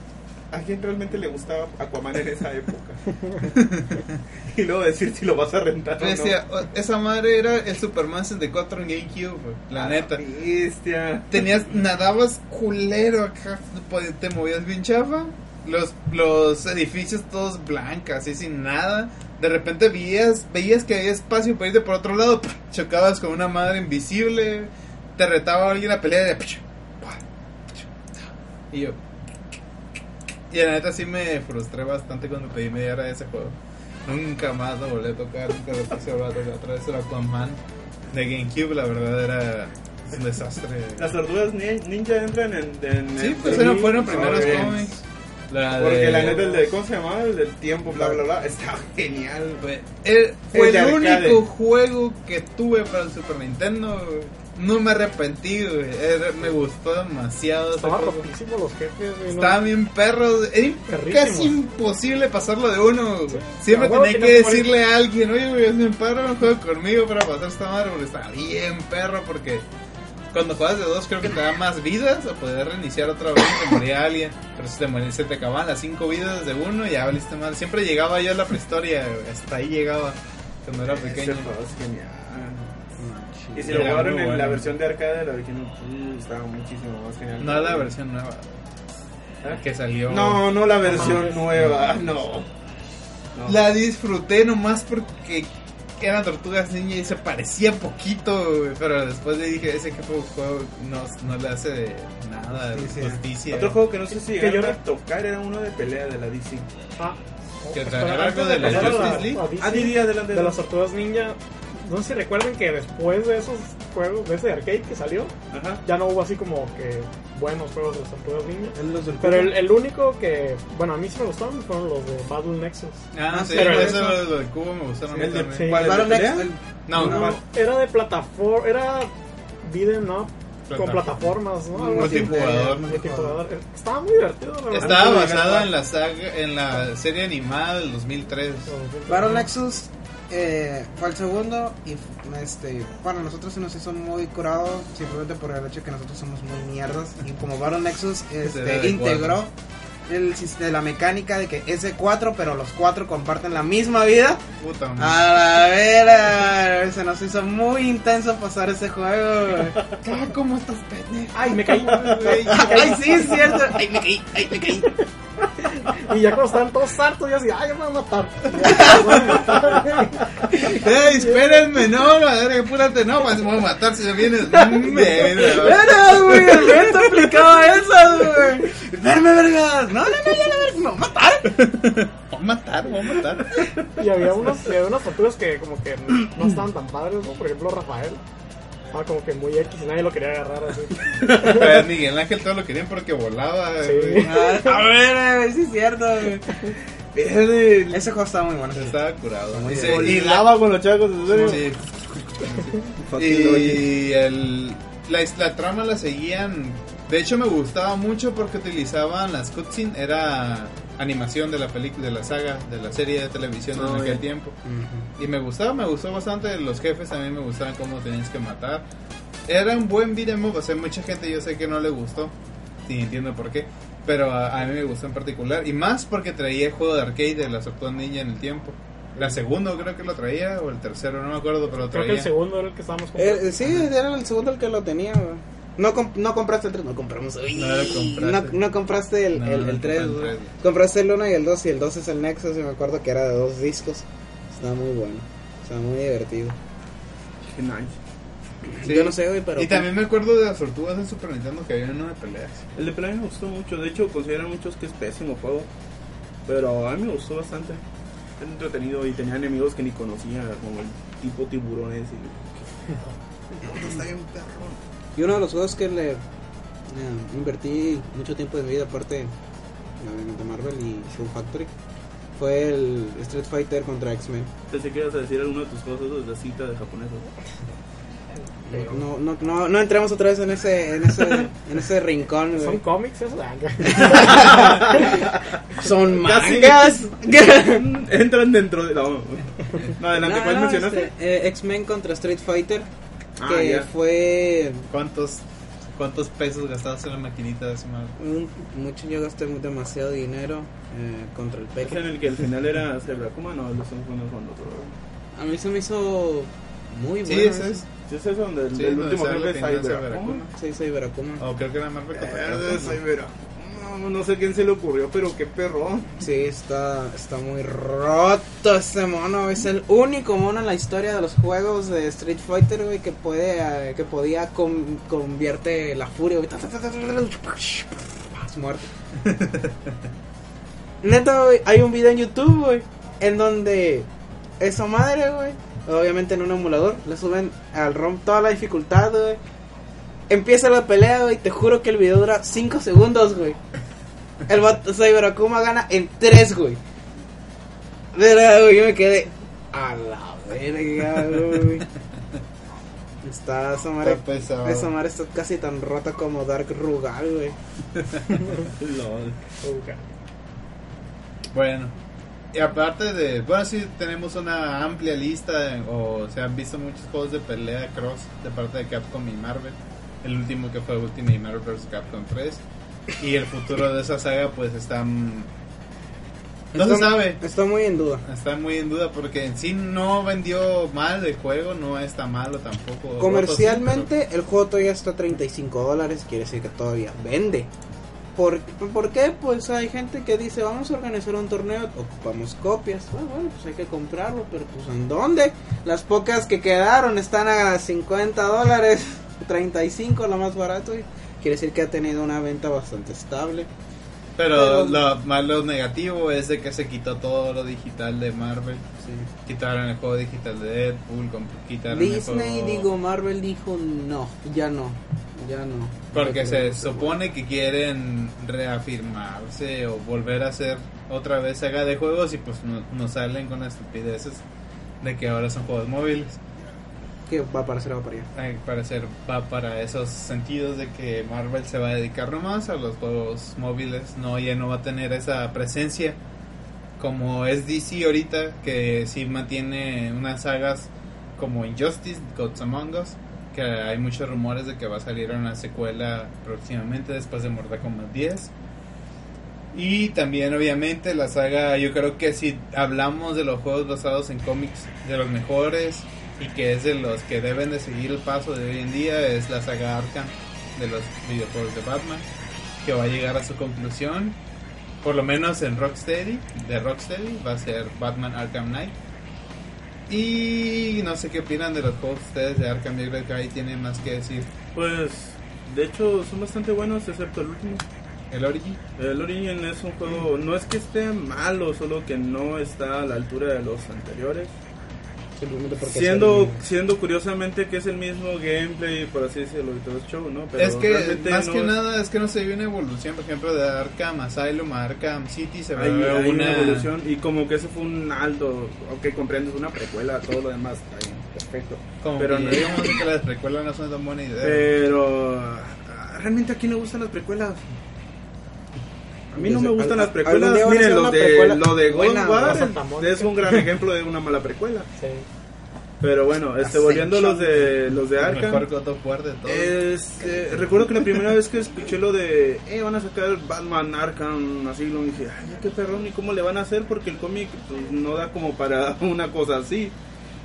Speaker 2: ¿a quién realmente le gustaba Aquaman en esa época? <laughs> y luego decir si lo vas a rentar o no.
Speaker 3: decía, "Oh, esa madre era el Superman 64 en GameCube, la
Speaker 2: A
Speaker 3: neta.
Speaker 2: Bestia.
Speaker 3: Tenías, nadabas culero acá, pues, te movías bien chafa. Los, los edificios todos blancos, así sin nada. De repente veías, veías que había espacio para irte por otro lado. Chocabas con una madre invisible. Te retaba alguien a pelear de. Y yo. Y la neta sí me frustré bastante cuando pedí media hora de ese juego. Nunca más lo volví a tocar, nunca lo quise volver a tocar. Otra vez el Aquaman de GameCube, la verdad era un desastre.
Speaker 2: Las tortugas nin- ninja entran en. en
Speaker 3: Sí, pues eran, fueron primeros cómics. La
Speaker 2: Porque
Speaker 3: de-
Speaker 2: la neta, el de. ¿Cómo se llamaba? El del tiempo, bla, bla, bla. Estaba <laughs> genial.
Speaker 3: Fue, el, fue
Speaker 2: El de
Speaker 3: el
Speaker 2: arcade.
Speaker 3: único juego que tuve para el Super Nintendo. No me arrepentí, güey. Era- me gustó demasiado.
Speaker 1: Estaban rotísimos los jefes, güey.
Speaker 3: Estaban bien perros. Era casi imposible pasarlo de uno. güey. Siempre
Speaker 1: A huevo
Speaker 3: tenía que decirle a alguien, oye, güey, un paro, un juego conmigo para pasar esta madre. Porque estaba bien perro. Porque cuando juegas de dos, creo que te da más vidas. O poder reiniciar otra vez. Te moría alguien. Pero si te moría, se te acababan las cinco vidas de uno. Y ya valiste mal. Siempre llegaba yo a la prehistoria. Hasta ahí llegaba. Cuando era
Speaker 2: Ese
Speaker 3: pequeño.
Speaker 2: juego es genial. Y si lo jugaron en la versión de arcade de la original, uh, estaba muchísimo más genial.
Speaker 3: No la versión nueva.
Speaker 2: ¿Eh?
Speaker 3: Que salió.
Speaker 2: No, no la versión
Speaker 1: mames.
Speaker 2: nueva, <laughs> no. No.
Speaker 3: La disfruté nomás porque eran tortugas niña y se parecía poquito, pero después le dije, ese que fue juego no, no le hace nada de
Speaker 4: Justicia.
Speaker 3: justicia.
Speaker 2: Otro juego que no sé si
Speaker 1: Que
Speaker 2: llegaron
Speaker 1: yo
Speaker 2: a tocar era uno de pelea de la DC.
Speaker 1: Ah,
Speaker 3: Que traía algo de la Justice League.
Speaker 2: Ah, diría adelante.
Speaker 1: de las tortugas ninja. No sé si recuerden que después de esos juegos, de ese arcade que salió,
Speaker 2: Ajá.
Speaker 1: ya no hubo así como que buenos juegos de las tortugas ninja.
Speaker 4: Los
Speaker 1: Pero el, el único que, bueno, a mí sí me gustaron fueron los de Battle Nexus.
Speaker 3: Ah, sí,
Speaker 1: pero
Speaker 3: pero
Speaker 1: eso-
Speaker 3: del cubo me gustaron a mí
Speaker 2: El de-
Speaker 3: también.
Speaker 1: Sí.
Speaker 2: ¿Cuál, el de?
Speaker 4: X, el-
Speaker 3: No,
Speaker 1: No,
Speaker 3: no,
Speaker 1: era de plataforma, era beat'em up con
Speaker 3: Plataforma.
Speaker 1: plataformas, ¿no? Algo así.
Speaker 3: multijugador.
Speaker 1: Multijugador. Estaba muy divertido, la verdad.
Speaker 3: Estaba
Speaker 2: Ah,
Speaker 3: basada en la saga, en la serie animada del 2003.
Speaker 4: Battle Nexus eh, fue el segundo y este, bueno, nosotros se nos hizo muy curado simplemente por el hecho que nosotros somos muy mierdas y como Battle Nexus <laughs> este, integró el, de la mecánica de que es de cuatro, pero los cuatro comparten la misma vida.
Speaker 3: Puta madre.
Speaker 4: A la vera, se nos hizo muy intenso pasar ese juego. <laughs>
Speaker 3: ¿Cómo estás, pendejo?
Speaker 1: Ay, me caí. <laughs>
Speaker 4: Ay, sí, es cierto. Ay, me caí, ay, me caí. <laughs>
Speaker 1: Y ya cuando estaban todos hartos, yo así, ay, ya me van a matar. <laughs>
Speaker 3: ¡Ey, espérenme! No, verga, apúrate, no, pues me voy a matar si me vienes. <laughs> Mierda.
Speaker 4: Era, güey, el reto aplicaba eso, güey. Vergas. No, no, no, ya la verga, me va a matar.
Speaker 3: Voy a matar, voy a matar.
Speaker 1: Y había unos, y había unas tortugas que como que no estaban tan padres, ¿no? Por ejemplo, Rafael. Estaba como que muy X y nadie lo quería agarrar así. <laughs>
Speaker 3: Pues Miguel Ángel todos lo querían porque volaba.
Speaker 1: Sí.
Speaker 3: güey.
Speaker 4: A ver, güey, sí es cierto, güey. Ese juego estaba muy bueno.
Speaker 3: Estaba curado.
Speaker 4: Muy
Speaker 3: Y, la-
Speaker 2: Volaba con los serio.
Speaker 3: sí. Y el, la, la trama la seguían. De hecho, me gustaba mucho porque utilizaban las cutscenes. Era animación de la película, de la saga, de la serie de televisión
Speaker 2: Oh,
Speaker 3: en aquel tiempo. Y me gustaba, me gustó bastante. Los jefes también me gustaban cómo tenías que matar. Era un buen beat'em up, o sea, mucha gente yo sé que no le gustó. Sí, entiendo por qué. Pero a, a mí me gustó en particular. Y más porque traía el juego de arcade de la Tortugas Ninja en el tiempo. La segundo creo que lo traía, o el tercero, no me acuerdo, pero lo
Speaker 1: Creo
Speaker 3: traía.
Speaker 1: que el segundo era el que estábamos comprando.
Speaker 4: Eh, sí, era el segundo el que lo tenía, güey. No, comp- no compraste el 3, no compramos. Uy,
Speaker 3: No lo compraste.
Speaker 4: No, no compraste el,
Speaker 3: No,
Speaker 4: el, el 3,
Speaker 3: compré el tres.
Speaker 4: Compraste el 1 y el 2 y el 2 es el Nexus y me acuerdo que era de dos discos. Estaba muy bueno. Estaba muy divertido.
Speaker 2: Qué nice.
Speaker 3: Sí.
Speaker 4: Yo no sé, güey, pero...
Speaker 3: Y también me acuerdo de las tortugas en Super Nintendo que había uno de peleas.
Speaker 2: El de Play me gustó mucho. De hecho, consideran muchos que es pésimo juego. Pero a mí me gustó bastante. Es entretenido y tenía enemigos que ni conocía, como el tipo tiburones. Y... <laughs> Está bien perrón.
Speaker 4: Y uno de los juegos que le eh, invertí mucho tiempo de mi vida, aparte de de Marvel y Show Factory, fue el Street Fighter contra X-Men.
Speaker 2: Pensé que ibas a decir alguno de tus juegos esos de cita de japoneses.
Speaker 4: No, no, no, no entremos otra vez en ese, en ese, en ese rincón, güey.
Speaker 1: ¿Son cómics esos? Ah, <laughs>
Speaker 4: Son mangas. <laughs>
Speaker 2: Entran dentro de. No, no adelante,
Speaker 4: No,
Speaker 2: ¿cuál
Speaker 4: no,
Speaker 2: mencionaste?
Speaker 4: este, eh, X-Men contra Street Fighter,
Speaker 2: Ah,
Speaker 4: que
Speaker 2: ya.
Speaker 4: fue
Speaker 3: ¿Cuántos, ¿Cuántos pesos gastabas en la maquinita de
Speaker 4: un- mucho, yo gasté demasiado dinero eh, contra el
Speaker 2: Es
Speaker 4: Peque.
Speaker 2: en el que el final era Zebra Kuma, no, lo estamos jugando con otro.
Speaker 4: A mí se me hizo muy
Speaker 3: Sí,
Speaker 4: bueno.
Speaker 3: ese es.
Speaker 2: ¿Sí es eso? Donde el,
Speaker 3: Sí,
Speaker 2: el último jefe
Speaker 3: la
Speaker 2: es. Kuma.
Speaker 4: Sí, Veracruz.
Speaker 3: O creo que era Capcom.
Speaker 2: Zebra. No, no sé quién se le ocurrió, pero qué perrón.
Speaker 4: Sí, está, está muy roto ese mono. Es el único mono en la historia de los juegos de Street Fighter, güey, que puede, eh, que podía con- convierte la furia, güey. Es muerto. <laughs> Neta, güey, hay un video en YouTube, güey, en donde esa madre, güey, obviamente en un emulador, le suben al ROM toda la dificultad, güey. Empieza la pelea, güey, te juro que el video dura 5 segundos, güey. El vato Cyber Akuma gana en 3, güey. Verá, güey, yo me quedé a la verga, güey. Está esa madre,
Speaker 3: Está pesado.
Speaker 4: esa madre está casi tan rota como Dark Rugal, güey. <laughs>
Speaker 2: Lol.
Speaker 3: Bueno, y aparte de. Bueno, sí, tenemos una amplia lista. de- o se han visto muchos juegos de pelea cross de parte de Capcom y Marvel. El último que fue Ultimate Marvel vs. Capcom 3. Y el futuro de esa saga, pues está. mm, No se
Speaker 4: Está-
Speaker 3: sabe.
Speaker 4: Está muy en duda.
Speaker 3: Está muy en duda porque en sí no vendió mal el juego, no está malo tampoco.
Speaker 4: Comercialmente, el juego todavía está a 35 dólares, quiere decir que todavía vende. ¿Por, ¿Por qué? Pues hay gente que dice, vamos a organizar un torneo, ocupamos copias. Ah, bueno, pues hay que comprarlo, pero pues ¿en dónde? Las pocas que quedaron están a 50 dólares, 35 lo más barato. y quiere decir que ha tenido una venta bastante estable.
Speaker 3: Pero,
Speaker 4: Pero-
Speaker 3: lo malo negativo es de que se quitó todo lo digital de Marvel.
Speaker 4: Sí.
Speaker 3: Quitaron el juego digital de Deadpool, quitaron el
Speaker 4: Disney,
Speaker 3: juego-
Speaker 4: digo, Marvel dijo no, ya no, ya no.
Speaker 3: Porque se supone que quieren reafirmarse o volver a hacer otra vez saga de juegos y pues no, no salen con las estupideces de que ahora son juegos móviles.
Speaker 4: Que va a aparecer va para allá.
Speaker 3: Al parecer va para esos sentidos de que Marvel se va a dedicar nomás a los juegos móviles, no ya no va a tener esa presencia como es DC ahorita que sí mantiene unas sagas como Injustice, Gods Among Us, que hay muchos rumores de que va a salir una secuela próximamente después de Mortal Kombat 10. Y también obviamente la saga, yo creo que si hablamos de los juegos basados en cómics, de los mejores y que es de los que deben de seguir el paso de hoy en día, es la saga Arkham de los videojuegos de Batman, que va a llegar a su conclusión, por lo menos en Rocksteady, de Rocksteady, va a ser Batman Arkham Knight. Y no sé qué opinan de los juegos ustedes de Arkham, yo creo que ahí tienen más que decir.
Speaker 2: Pues, de hecho, son bastante buenos, excepto el último.
Speaker 3: El Origin.
Speaker 2: El Origin es un juego, no es que esté malo, solo que no está a la altura de los anteriores.
Speaker 4: Simplemente porque
Speaker 2: Siendo,
Speaker 4: el-
Speaker 2: siendo curiosamente que es el mismo gameplay, por así decirlo, y todo el show, ¿no? Pero
Speaker 3: es que
Speaker 2: realmente
Speaker 3: más
Speaker 2: no
Speaker 3: que
Speaker 2: es-
Speaker 3: nada es que no se ve una evolución, por ejemplo, de Arkham Asylum a Arkham City se ve
Speaker 2: Hay, hay
Speaker 3: una,
Speaker 2: evolución y como que ese fue un alto, ok, comprendes una precuela, todo lo demás, está bien, perfecto.
Speaker 3: como
Speaker 2: pero
Speaker 3: que
Speaker 2: no-
Speaker 3: digamos que las precuelas no son tan buena idea.
Speaker 2: Pero ah, realmente a quién le gustan las precuelas. A mí no me gustan
Speaker 4: al-
Speaker 2: las precuelas. Miren, lo de,
Speaker 4: precuela
Speaker 2: lo de
Speaker 4: buena,
Speaker 2: es un gran ejemplo de una mala precuela.
Speaker 1: Sí.
Speaker 2: Pero bueno, este, volviendo a los de, los de
Speaker 3: el
Speaker 2: Arkham.
Speaker 3: mejor God of War de todos.
Speaker 2: Este, recuerdo que la primera vez que escuché lo de, eh, van a sacar Batman Arkham, así, lo dije, ay, qué perrón, ¿y cómo le van a hacer? Porque el cómic pues, no da como para <laughs> una cosa así.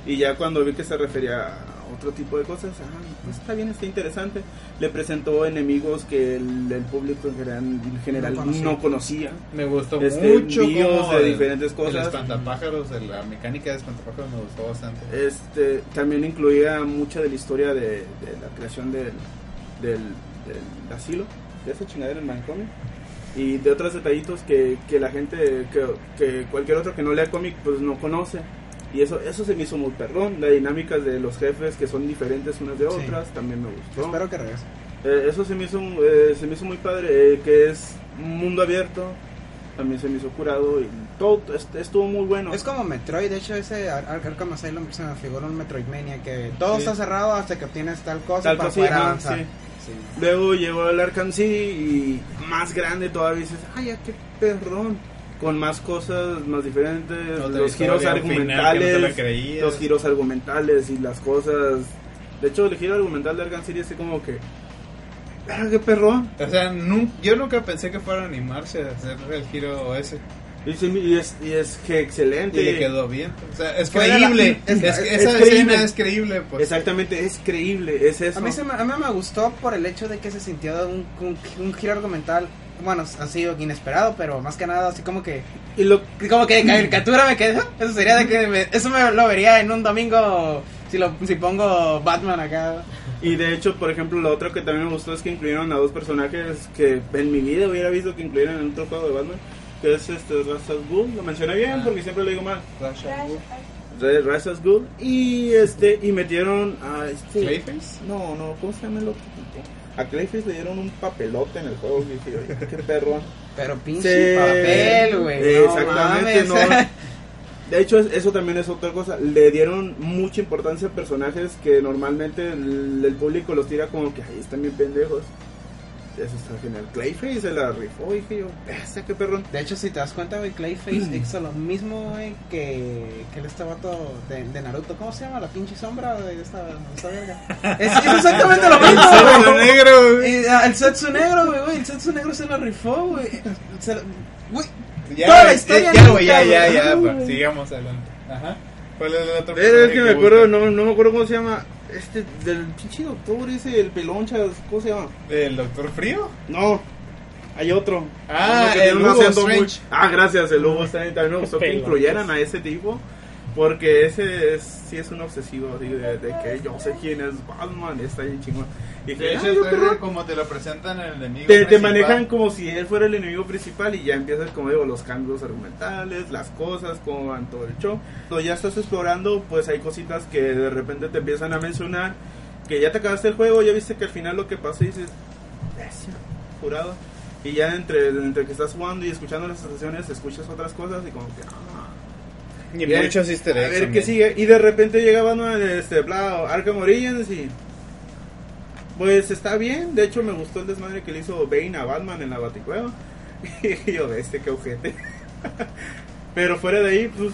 Speaker 2: Y ya cuando vi que se refería a otro tipo de cosas, ah, pues está bien, está interesante. Le presentó enemigos que el, el público en general, en general
Speaker 4: No
Speaker 2: no,
Speaker 4: conocía.
Speaker 3: me gustó
Speaker 2: este,
Speaker 3: mucho
Speaker 2: de
Speaker 3: el-
Speaker 2: diferentes cosas.
Speaker 3: El espantapájaros, de la mecánica de espantapájaros me gustó bastante.
Speaker 2: Este, también incluía mucha de la historia de, de la creación del, del, del asilo, de esa chingadera en manicomio. Y de otros detallitos que, que la gente, que, que cualquier otro que no lea cómic, pues no conoce. Y eso, eso se me hizo muy perrón. Las dinámicas de los jefes que son diferentes unas de
Speaker 4: Sí.
Speaker 2: otras también me gustó.
Speaker 4: Espero que regrese.
Speaker 2: Eh, eso se me hizo, eh, se me hizo muy padre, eh, que es un mundo abierto. También se me hizo curado y todo est- estuvo muy bueno.
Speaker 4: Es como Metroid, de hecho ese Ar- Ar- Arkham Asylum se me figura un Metroidvania que todo
Speaker 2: Sí.
Speaker 4: está cerrado hasta que obtienes tal cosa
Speaker 2: Tal
Speaker 4: para poder avanzar.
Speaker 2: sí.
Speaker 4: Sí.
Speaker 2: Luego llegó el Arkham City y más grande todavía dices, ay, ya qué perrón. Con más cosas, más diferentes, los giros
Speaker 3: no te
Speaker 2: argumentales, los giros argumentales y las cosas. De hecho, el giro argumental de Arkham City es así como que, ah, qué perrón.
Speaker 3: O sea, nu- yo nunca pensé que fuera a animarse a hacer el giro ese.
Speaker 2: Y, es, y es que excelente.
Speaker 3: Y le quedó bien. O sea, es
Speaker 4: la-
Speaker 3: creíble.
Speaker 4: es-
Speaker 3: esa
Speaker 2: creíble.
Speaker 3: escena es creíble. Pues.
Speaker 2: Exactamente, es creíble, es eso.
Speaker 4: A mí, se me, a mí me gustó por el hecho de que se sintió un, un, un giro argumental, bueno, ha sido inesperado, pero más que nada así como que,
Speaker 2: Y lo,
Speaker 4: como que de <laughs> caricatura me quedó. Eso sería de que, me- eso me lo vería en un domingo si lo si pongo Batman acá.
Speaker 2: Y de hecho, por ejemplo, lo otro que también me gustó es que incluyeron a dos personajes que en mi vida hubiera visto que incluyeran en otro juego de Batman, que es este Ra's al Ghul, lo mencioné bien
Speaker 3: Ah.
Speaker 2: porque siempre lo digo mal.
Speaker 3: Ra's al Ghul.
Speaker 2: Re- Ra's al Ghul y este y metieron a este
Speaker 3: Clayface.
Speaker 2: No, no, ¿cómo se llama el otro tipo? A Clayface le dieron un papelote en el juego y dije, "Oye, qué perrón.
Speaker 4: Pero pinche papel, güey. no
Speaker 2: Exactamente, no. <laughs> De hecho, es- eso también es otra cosa. Le dieron mucha importancia a personajes que normalmente el, el público los tira como que ahí están bien pendejos. Eso está genial. Clayface se la rifó, dije yo, ese qué perrón.
Speaker 4: De hecho, si te das cuenta, güey, Clayface hizo lo mismo, güey, que, que el este vato de, de Naruto. ¿Cómo se llama? La pinche sombra de esta, esta verga. <laughs> Es, es exactamente lo mismo, güey.
Speaker 3: negro, güey.
Speaker 4: Y, ah, el Setsu negro, güey, güey, el Setsu negro se lo rifó, güey. Se lo- Güey,
Speaker 3: Ya,
Speaker 4: Toda la
Speaker 3: ya,
Speaker 4: historia
Speaker 3: ya, güey, ya, ya, ya,
Speaker 4: güey.
Speaker 3: pues, sigamos adelante. Ajá. ¿Cuál es el otro
Speaker 2: Es
Speaker 3: personaje
Speaker 2: que me acuerdo, no, no me acuerdo cómo se llama. Este, del pinche doctor ese, el pelonchas, ¿cómo se llama?
Speaker 3: ¿El Doctor Frío?
Speaker 2: No, hay otro.
Speaker 3: Ah, el Hugo Strange.
Speaker 2: Ah, gracias, el Hugo Strange. También me gustó que incluyeran a ese tipo. Porque ese es, sí es un obsesivo así de, de que yo sé quién es Batman, está bien chingón. Y
Speaker 3: De
Speaker 2: que,
Speaker 3: hecho,
Speaker 2: "Ah, yo
Speaker 3: este,
Speaker 2: creo-".
Speaker 3: como te lo presentan en el enemigo.
Speaker 2: te, te manejan como si él fuera el enemigo principal y ya empiezas, como digo, los cambios argumentales, las cosas, cómo van todo el show. Cuando ya estás explorando, pues hay cositas que de repente te empiezan a mencionar, que ya te acabaste el juego, ya viste que al final lo que pasa y dices, "Bestia, jurado. Y ya entre, entre que estás jugando y escuchando las estaciones, escuchas otras cosas y como que, ah,
Speaker 3: Y
Speaker 2: Bien.
Speaker 3: muchos easter
Speaker 2: a ver qué sigue. Y de repente llega Batman, este, bla, Arkham Origins y. Pues está bien. De hecho, me gustó el desmadre que le hizo Bane a Batman en la Baticueva. <laughs> Y yo, este, qué ojete. <laughs> Pero fuera de ahí, pues,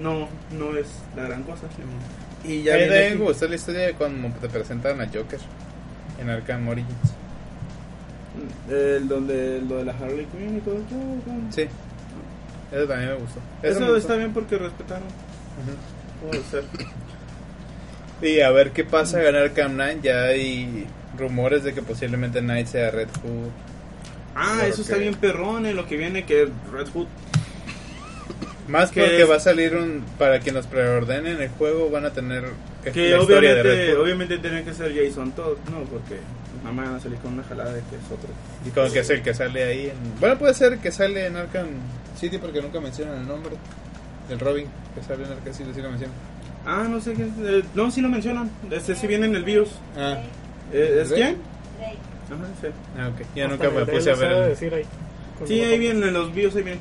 Speaker 2: no, no es la gran cosa. Y ya
Speaker 3: A mí me gustó la historia de cuando te presentan a Joker en Arkham Origins.
Speaker 2: el donde lo de la Harley Quinn y todo eso.
Speaker 3: Sí. Eso también me gustó.
Speaker 2: Eso,
Speaker 3: me gustó.
Speaker 2: está bien porque respetaron.
Speaker 3: Ujú.
Speaker 2: Puede ser.
Speaker 3: Y a ver qué pasa ganar Arkham Knight. Ya hay rumores de que posiblemente Knight sea Red Hood.
Speaker 2: Ah, eso está
Speaker 3: que-
Speaker 2: bien perrón en lo que viene que Red Hood.
Speaker 3: Más
Speaker 2: ¿Qué
Speaker 3: porque
Speaker 2: es?
Speaker 3: va a salir un. Para quienes preordenen el juego, van a tener.
Speaker 2: Que
Speaker 3: la historia de Red
Speaker 2: obviamente,
Speaker 3: Hood.
Speaker 2: obviamente tiene que ser Jason Todd, ¿no? Porque nada más van a salir con una jalada de que es otro.
Speaker 3: Y como que es el que sale ahí en... Bueno, puede ser que sale en Arkham City porque nunca mencionan el nombre del Robin que sale en Arkham City, sí lo mencionan.
Speaker 2: Ah, no sé qué. eh, no, sí lo mencionan. Este sí viene en el BIOS.
Speaker 3: Ah,
Speaker 2: Eh, ¿Es quién? Ajá, sí.
Speaker 3: ah ok. Ya
Speaker 1: Hasta
Speaker 3: nunca me
Speaker 1: el
Speaker 3: puse a ver el...
Speaker 1: decir ahí.
Speaker 2: Sí, ahí vienen en los BIOS, ahí vienen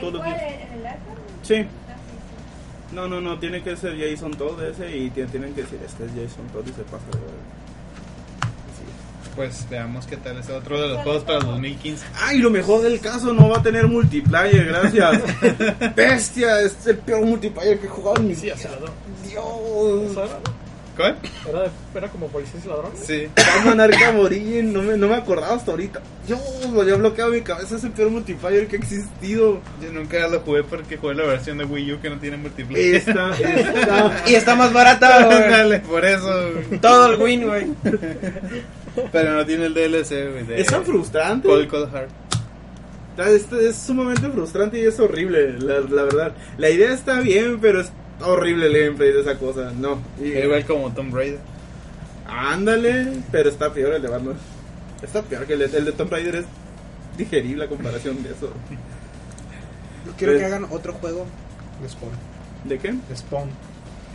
Speaker 2: todos
Speaker 5: ¿En
Speaker 2: los días.
Speaker 5: ¿En el Arkham?
Speaker 2: Sí.
Speaker 5: Ah, sí,
Speaker 2: No, no, no, tiene que ser Jason Todd ese y tienen, que decir, este es Jason Todd y se pasa de.
Speaker 3: Pues veamos qué tal es otro de los juegos para el 2015.
Speaker 2: Ay, lo mejor del caso, no va a tener multiplayer, gracias. <laughs> Bestia, es el peor multiplayer que he jugado en mi vida. Dios.
Speaker 3: ¿Cuál?
Speaker 1: ¿Era, de- era como policías y ladrones?
Speaker 3: Sí.
Speaker 2: Batman Arkham Origin, no me, no me acordaba hasta ahorita. Dios, lo había bloqueado mi cabeza, es el peor multiplayer que ha existido.
Speaker 3: Yo nunca lo jugué porque jugué la versión de Wii U que no tiene multiplayer.
Speaker 2: Esta, <laughs> esta.
Speaker 4: Y está más barata.
Speaker 3: Dale, por eso.
Speaker 4: Todo el win, güey. <laughs>
Speaker 3: Pero no tiene el DLC, güey. de
Speaker 2: Es tan frustrante.
Speaker 3: Cold Cold Heart.
Speaker 2: Esto es sumamente frustrante y es horrible, la, la verdad. La idea está bien, pero es horrible el gameplay de esa cosa. No. Y-
Speaker 3: Igual como Tomb Raider.
Speaker 2: Ándale, pero está peor el de Batman. Está peor que el de, el de Tomb Raider es digerible a comparación de eso.
Speaker 4: Quiero que hagan otro juego de Spawn.
Speaker 2: ¿De qué?
Speaker 4: De Spawn.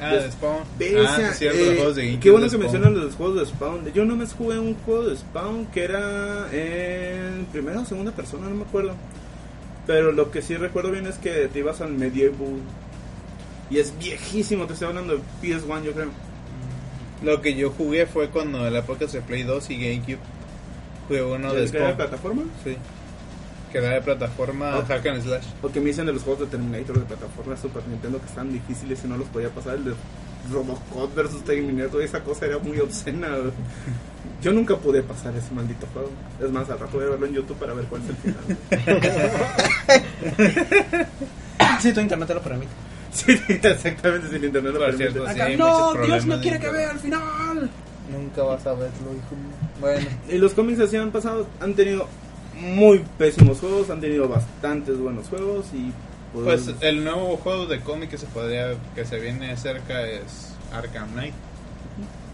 Speaker 3: Ah, de Spawn.
Speaker 2: Bestia,
Speaker 3: ah, es cierto,
Speaker 2: eh,
Speaker 3: los juegos de
Speaker 2: Qué bueno que
Speaker 3: Spawn.
Speaker 2: mencionan los juegos de Spawn. Yo no me jugué un juego de Spawn que era en primera o segunda persona, no me acuerdo. Pero lo que sí recuerdo bien es que te ibas al medieval. Y es viejísimo, te estoy hablando de PS1, yo creo.
Speaker 3: Lo que yo jugué fue cuando la época de Play 2 y GameCube. Jugué uno de
Speaker 2: ¿El que era de
Speaker 3: Spawn.
Speaker 2: plataforma?
Speaker 3: Sí. Que era de plataforma
Speaker 2: Oh.
Speaker 3: Hack and Slash.
Speaker 2: O que me dicen de los juegos de Terminator de plataforma de Super Nintendo que están difíciles y no los podía pasar. El de Robocop versus Terminator, esa cosa era muy obscena. <laughs> Yo nunca pude pasar ese maldito juego. Es más, al rato voy a verlo en YouTube para ver cuál es el final. <laughs>
Speaker 4: Sí, tu internet te lo permite.
Speaker 2: sí, exactamente, sin internet lo permite.
Speaker 3: sí,
Speaker 4: no, Dios no quiere que vea al final.
Speaker 3: Nunca vas a verlo, hijo mío. Bueno.
Speaker 2: Y los cómics así han pasado, han tenido muy pésimos juegos, han tenido bastantes buenos juegos y
Speaker 3: Pues el nuevo juego de cómic que se podría que se viene cerca es Arkham Knight.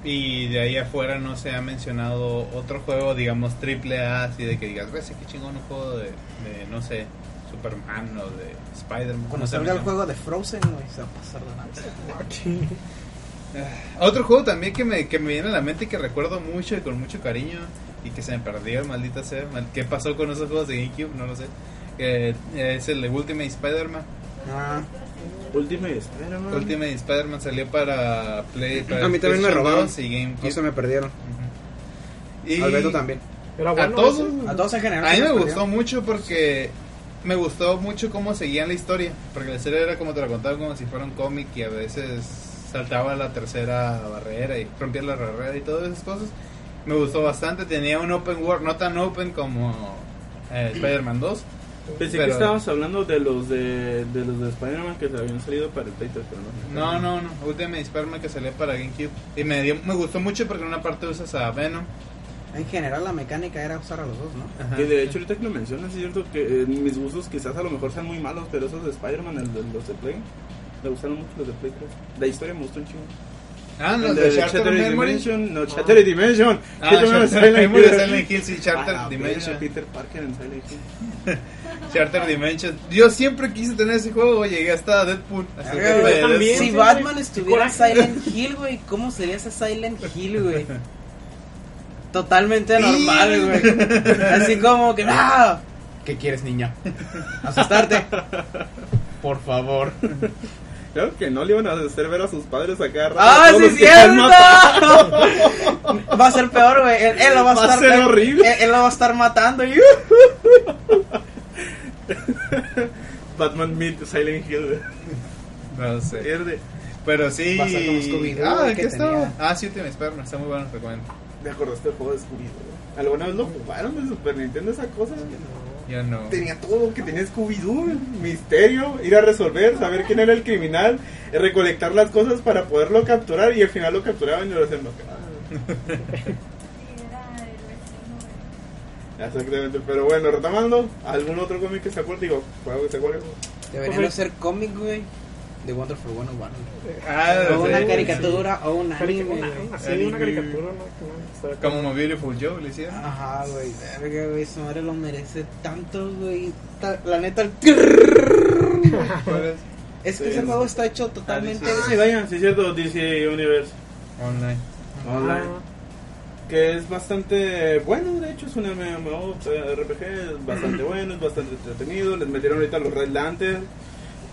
Speaker 3: Y de ahí afuera no se ha mencionado otro juego, digamos, triple A, así de que digas, ves qué chingón un juego de, de, no sé, Superman o de Spider-Man.
Speaker 4: Cuando
Speaker 3: no
Speaker 4: salga el juego de Frozen, güey, se va a pasar de lanza. <laughs>
Speaker 3: Otro juego también que me, que me viene a la mente y que recuerdo mucho y con mucho cariño y que se me perdió, maldita sea. ¿Qué pasó con esos juegos de GameCube? No lo sé. Eh, es el de Ultimate Spider-Man.
Speaker 4: Ah,
Speaker 2: Ultimate Spider-Man.
Speaker 3: Ultimate Spider-Man salió para Play. Para
Speaker 4: A mí también me robaron.
Speaker 3: 2 y GameCube.
Speaker 4: no se me perdieron.
Speaker 3: Ujú. Y
Speaker 4: Alberto también.
Speaker 3: A todos.
Speaker 4: A todos en general.
Speaker 3: A mí me gustó mucho porque me gustó mucho cómo seguían la historia. Porque la historia era como te la contaban como si fuera un cómic y a veces saltaba la tercera barrera y rompía la barrera y todas esas cosas. Me gustó bastante. Tenía un open world, no tan open como eh, Spider-Man 2.
Speaker 2: Pensé
Speaker 3: Pero-
Speaker 2: que estabas hablando de los de, de los de Spider-Man que se habían salido para el Play 3, pero no.
Speaker 3: No, no, no. Ultimate Spider-Man que salió para GameCube. Y me, dio, me gustó mucho porque en una parte usas a Venom.
Speaker 4: En general, la mecánica era usar a los dos, ¿no?
Speaker 3: Ajá.
Speaker 2: Que de hecho, ahorita que lo mencionas, es cierto que eh, mis gustos quizás a lo mejor sean muy malos, pero esos de Spider-Man, los de Play, me gustaron mucho los de Play 3. La historia me gustó un chingo.
Speaker 3: Ah, no,
Speaker 2: El
Speaker 3: de,
Speaker 2: de
Speaker 3: Charter
Speaker 2: Shattered
Speaker 3: Memory.
Speaker 2: Dimension, no, Shattered Dimension.
Speaker 3: Ah,
Speaker 2: ¿Qué en
Speaker 3: Memory
Speaker 2: Hill?
Speaker 3: Silent Hill, sí,
Speaker 2: la
Speaker 3: Dimension.
Speaker 2: Peter Parker en Silent Hill.
Speaker 3: Charter Dimension. Yo siempre quise tener ese juego, llegué hasta Deadpool.
Speaker 1: También.
Speaker 3: Deadpool.
Speaker 4: Si Batman estuviera en. Silent Hill, güey, ¿cómo sería ese Silent Hill, güey? <laughs> Totalmente normal, güey. Así como que, ¡ah! ¿Qué quieres, niña? <laughs> ¿Asustarte? Por favor.
Speaker 2: Claro que no le iban a hacer ver a sus padres acá.
Speaker 4: ¡Ah, sí es cierto! Va a ser peor, güey. Él, él lo va a
Speaker 2: Va a
Speaker 4: estar
Speaker 2: ser horrible.
Speaker 4: Él, él lo va a estar matando. Y, <laughs>
Speaker 2: Batman Meet Silent Hill.
Speaker 3: No sé.
Speaker 2: Pierde.
Speaker 3: Pero sí.
Speaker 4: Va a
Speaker 3: Ah,
Speaker 4: que
Speaker 3: ¿qué está?
Speaker 4: tenía.
Speaker 3: Ah, sí, Ultimate Spider-Man. Está muy bueno, te cuento.
Speaker 2: Me acordaste del juego de Scooby. ¿Alguna vez lo jugaron de Super Nintendo esa cosa?
Speaker 3: No.
Speaker 2: Tenía todo, que tenía Scooby-Doo, misterio, ir a resolver, saber quién era el criminal, recolectar las cosas para poderlo capturar y al final lo capturaban y lo hacían <laughs>
Speaker 5: Sí, era el vecino. güey.
Speaker 2: Exactamente, pero bueno, retomando, ¿algún otro cómic que se acuerde? Digo, juego que se acuerde.
Speaker 4: Deberían hacer cómic, güey. De Wonder for One
Speaker 3: Ah,
Speaker 4: O una
Speaker 3: sí,
Speaker 4: caricatura o un anime.
Speaker 1: una-
Speaker 4: güey.
Speaker 1: Así,
Speaker 3: Anime.
Speaker 1: una caricatura, ¿no?
Speaker 3: Como Beautiful Joe le hicieron.
Speaker 4: Ajá, güey. Verga, güey. Su madre lo merece tanto, güey. La neta, el.
Speaker 3: ¿Cuál es?
Speaker 4: Que
Speaker 2: Sí,
Speaker 4: ese
Speaker 2: es-
Speaker 4: juego está hecho totalmente.
Speaker 2: Ah, sí, vayan, sí es cierto, DC Universe
Speaker 3: Online.
Speaker 2: Online. Que es bastante bueno, de hecho es un MMO RPG, es bastante <clears throat> bueno, es bastante entretenido. Les metieron ahorita los Red Lantern.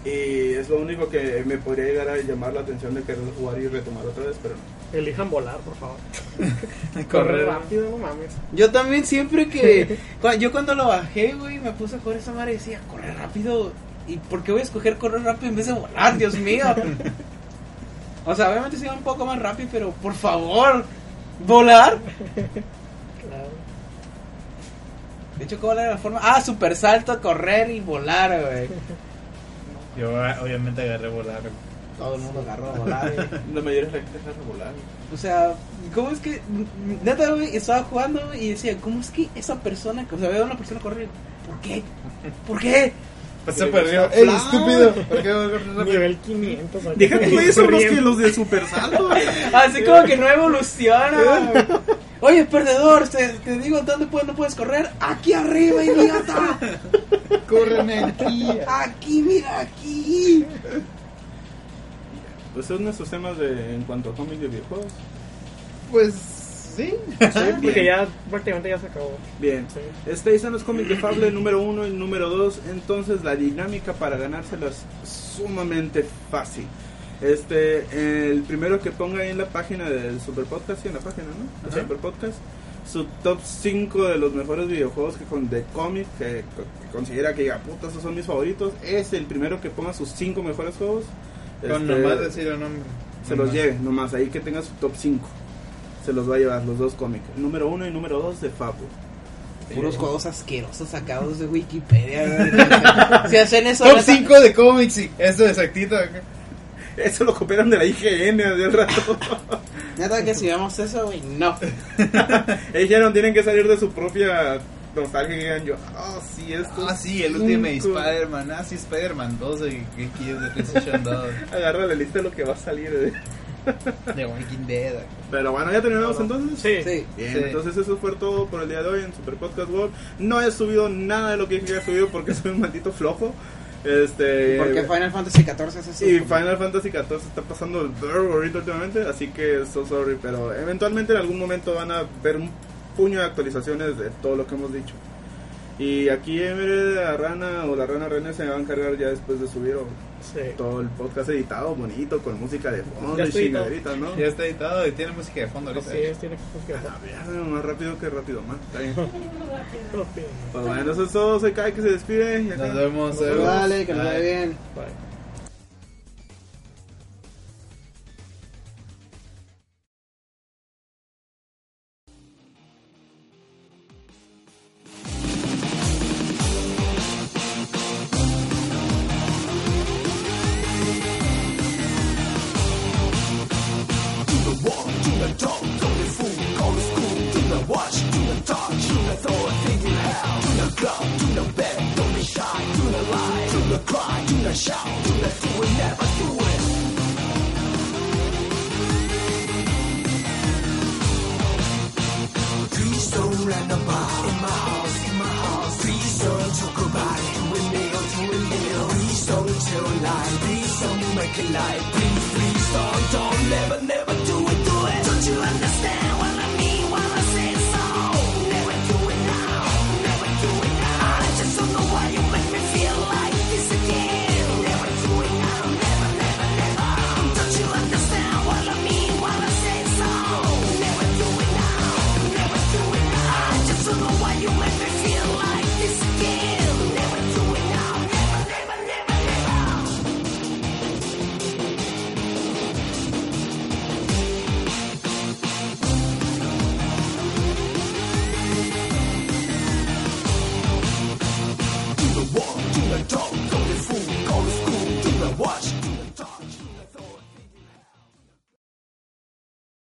Speaker 2: Y es lo único que me podría llegar a llamar la atención de querer jugar y retomar otra vez, pero no.
Speaker 1: Elijan volar, por favor. <laughs> Correr
Speaker 3: Correr.
Speaker 1: rápido, no mames.
Speaker 4: Yo también siempre que... <laughs> Yo cuando lo bajé, güey, me puse a jugar esa madre y decía, corre rápido. ¿Y por qué voy a escoger correr rápido en vez de volar? Dios mío. <laughs> o sea, obviamente sí va un poco más rápido, pero por favor, volar.
Speaker 1: Claro.
Speaker 4: De hecho, ¿cómo era la forma? Ah, super salto, correr y volar, güey.
Speaker 3: Yo obviamente agarré volar.
Speaker 4: Todo el mundo agarró a volar. <laughs>
Speaker 2: La mayoría de la gente de volar.
Speaker 4: O sea, ¿cómo es que, neta, güey, estaba jugando y decía, ¿cómo es que esa persona, o sea, veo a una persona correr, ¿por qué? ¿Por qué?
Speaker 3: Pues se perdió. ¡Ey, estúpido! ¿Por qué?
Speaker 1: Nivel 500. acá.
Speaker 2: Deja tú eso, los que los de Super Salto.
Speaker 4: Así como que no evoluciona. Oye, perdedor, te, te digo, ¿dónde puedes, no puedes correr? Aquí arriba, idiota.
Speaker 3: Corren aquí.
Speaker 4: Aquí, mira, aquí.
Speaker 2: Pues son nuestros temas de, en cuanto a cómics de videojuegos.
Speaker 3: Pues sí.
Speaker 1: Porque ya <laughs> prácticamente ya se acabó.
Speaker 2: Bien.
Speaker 1: Sí.
Speaker 2: Este están los cómics de Fable número uno y número 2. Entonces la dinámica para ganárselas es sumamente fácil. Este, el primero que ponga ahí en la página del Super Podcast, sí, en la página, ¿no? El. Super Podcast, su top 5 de los mejores videojuegos que con de cómic, que, que considera que diga, puta, esos son mis favoritos, es el primero que ponga sus 5 mejores juegos.
Speaker 3: Con
Speaker 2: Este,
Speaker 3: nomás decir el nombre.
Speaker 2: se los
Speaker 3: Nomás.
Speaker 2: lleve, nomás ahí que tenga su top 5. Se los va a llevar los dos cómics. Número 1 y número 2 de Fable.
Speaker 4: Puros juegos asquerosos sacados de Wikipedia. <laughs> Si hacen eso,
Speaker 3: Top
Speaker 4: neta,
Speaker 3: 5 de cómics, sí. Esto exactito. acá. <laughs>
Speaker 2: Eso lo copiaron de la IGN hace el rato. <laughs>
Speaker 4: neta que si vemos eso, güey, no. <laughs>
Speaker 2: Ellos ya no tienen que salir de su propia nostalgia y digan yo, ah, sí, esto.
Speaker 3: Ah, sí, el Ultimate
Speaker 2: cinco".
Speaker 3: Spider-Man. Ah, sí, Spider-Man 2 de que quieres de PlayStation 2.
Speaker 2: Agarra la lista de lo que va a salir. eh.
Speaker 3: De Walking Dead. acá.
Speaker 2: Pero bueno, ya terminamos entonces.
Speaker 1: Sí.
Speaker 4: Sí.
Speaker 2: Bien,
Speaker 3: Sí.
Speaker 2: entonces eso fue todo por el día de hoy en Super Podcast World. No he subido nada de lo que dije que había subido porque soy un maldito flojo. Este.
Speaker 4: Porque Final Fantasy XIV es así.
Speaker 2: Y Final Fantasy XIV está pasando el brr ahorita últimamente, así que so sorry, pero eventualmente en algún momento van a ver un puño de actualizaciones de todo lo que hemos dicho. Y aquí Emre, la rana o la rana René se va a encargar ya después de subir o-
Speaker 1: Sí.
Speaker 2: todo el podcast editado, bonito, con música de fondo
Speaker 1: Ya
Speaker 2: y chingaderitas, ¿no?
Speaker 3: Ya está editado y tiene música de fondo ahorita.
Speaker 1: Así es, tiene que
Speaker 2: Ah, ya, más rápido que rápido, más. Está bien. <laughs> Pues bueno, eso es todo. Soy Kai que se despide.
Speaker 3: Nos vemos.
Speaker 1: Nos vemos.
Speaker 4: Dale, que nos vaya bien.
Speaker 1: Bye.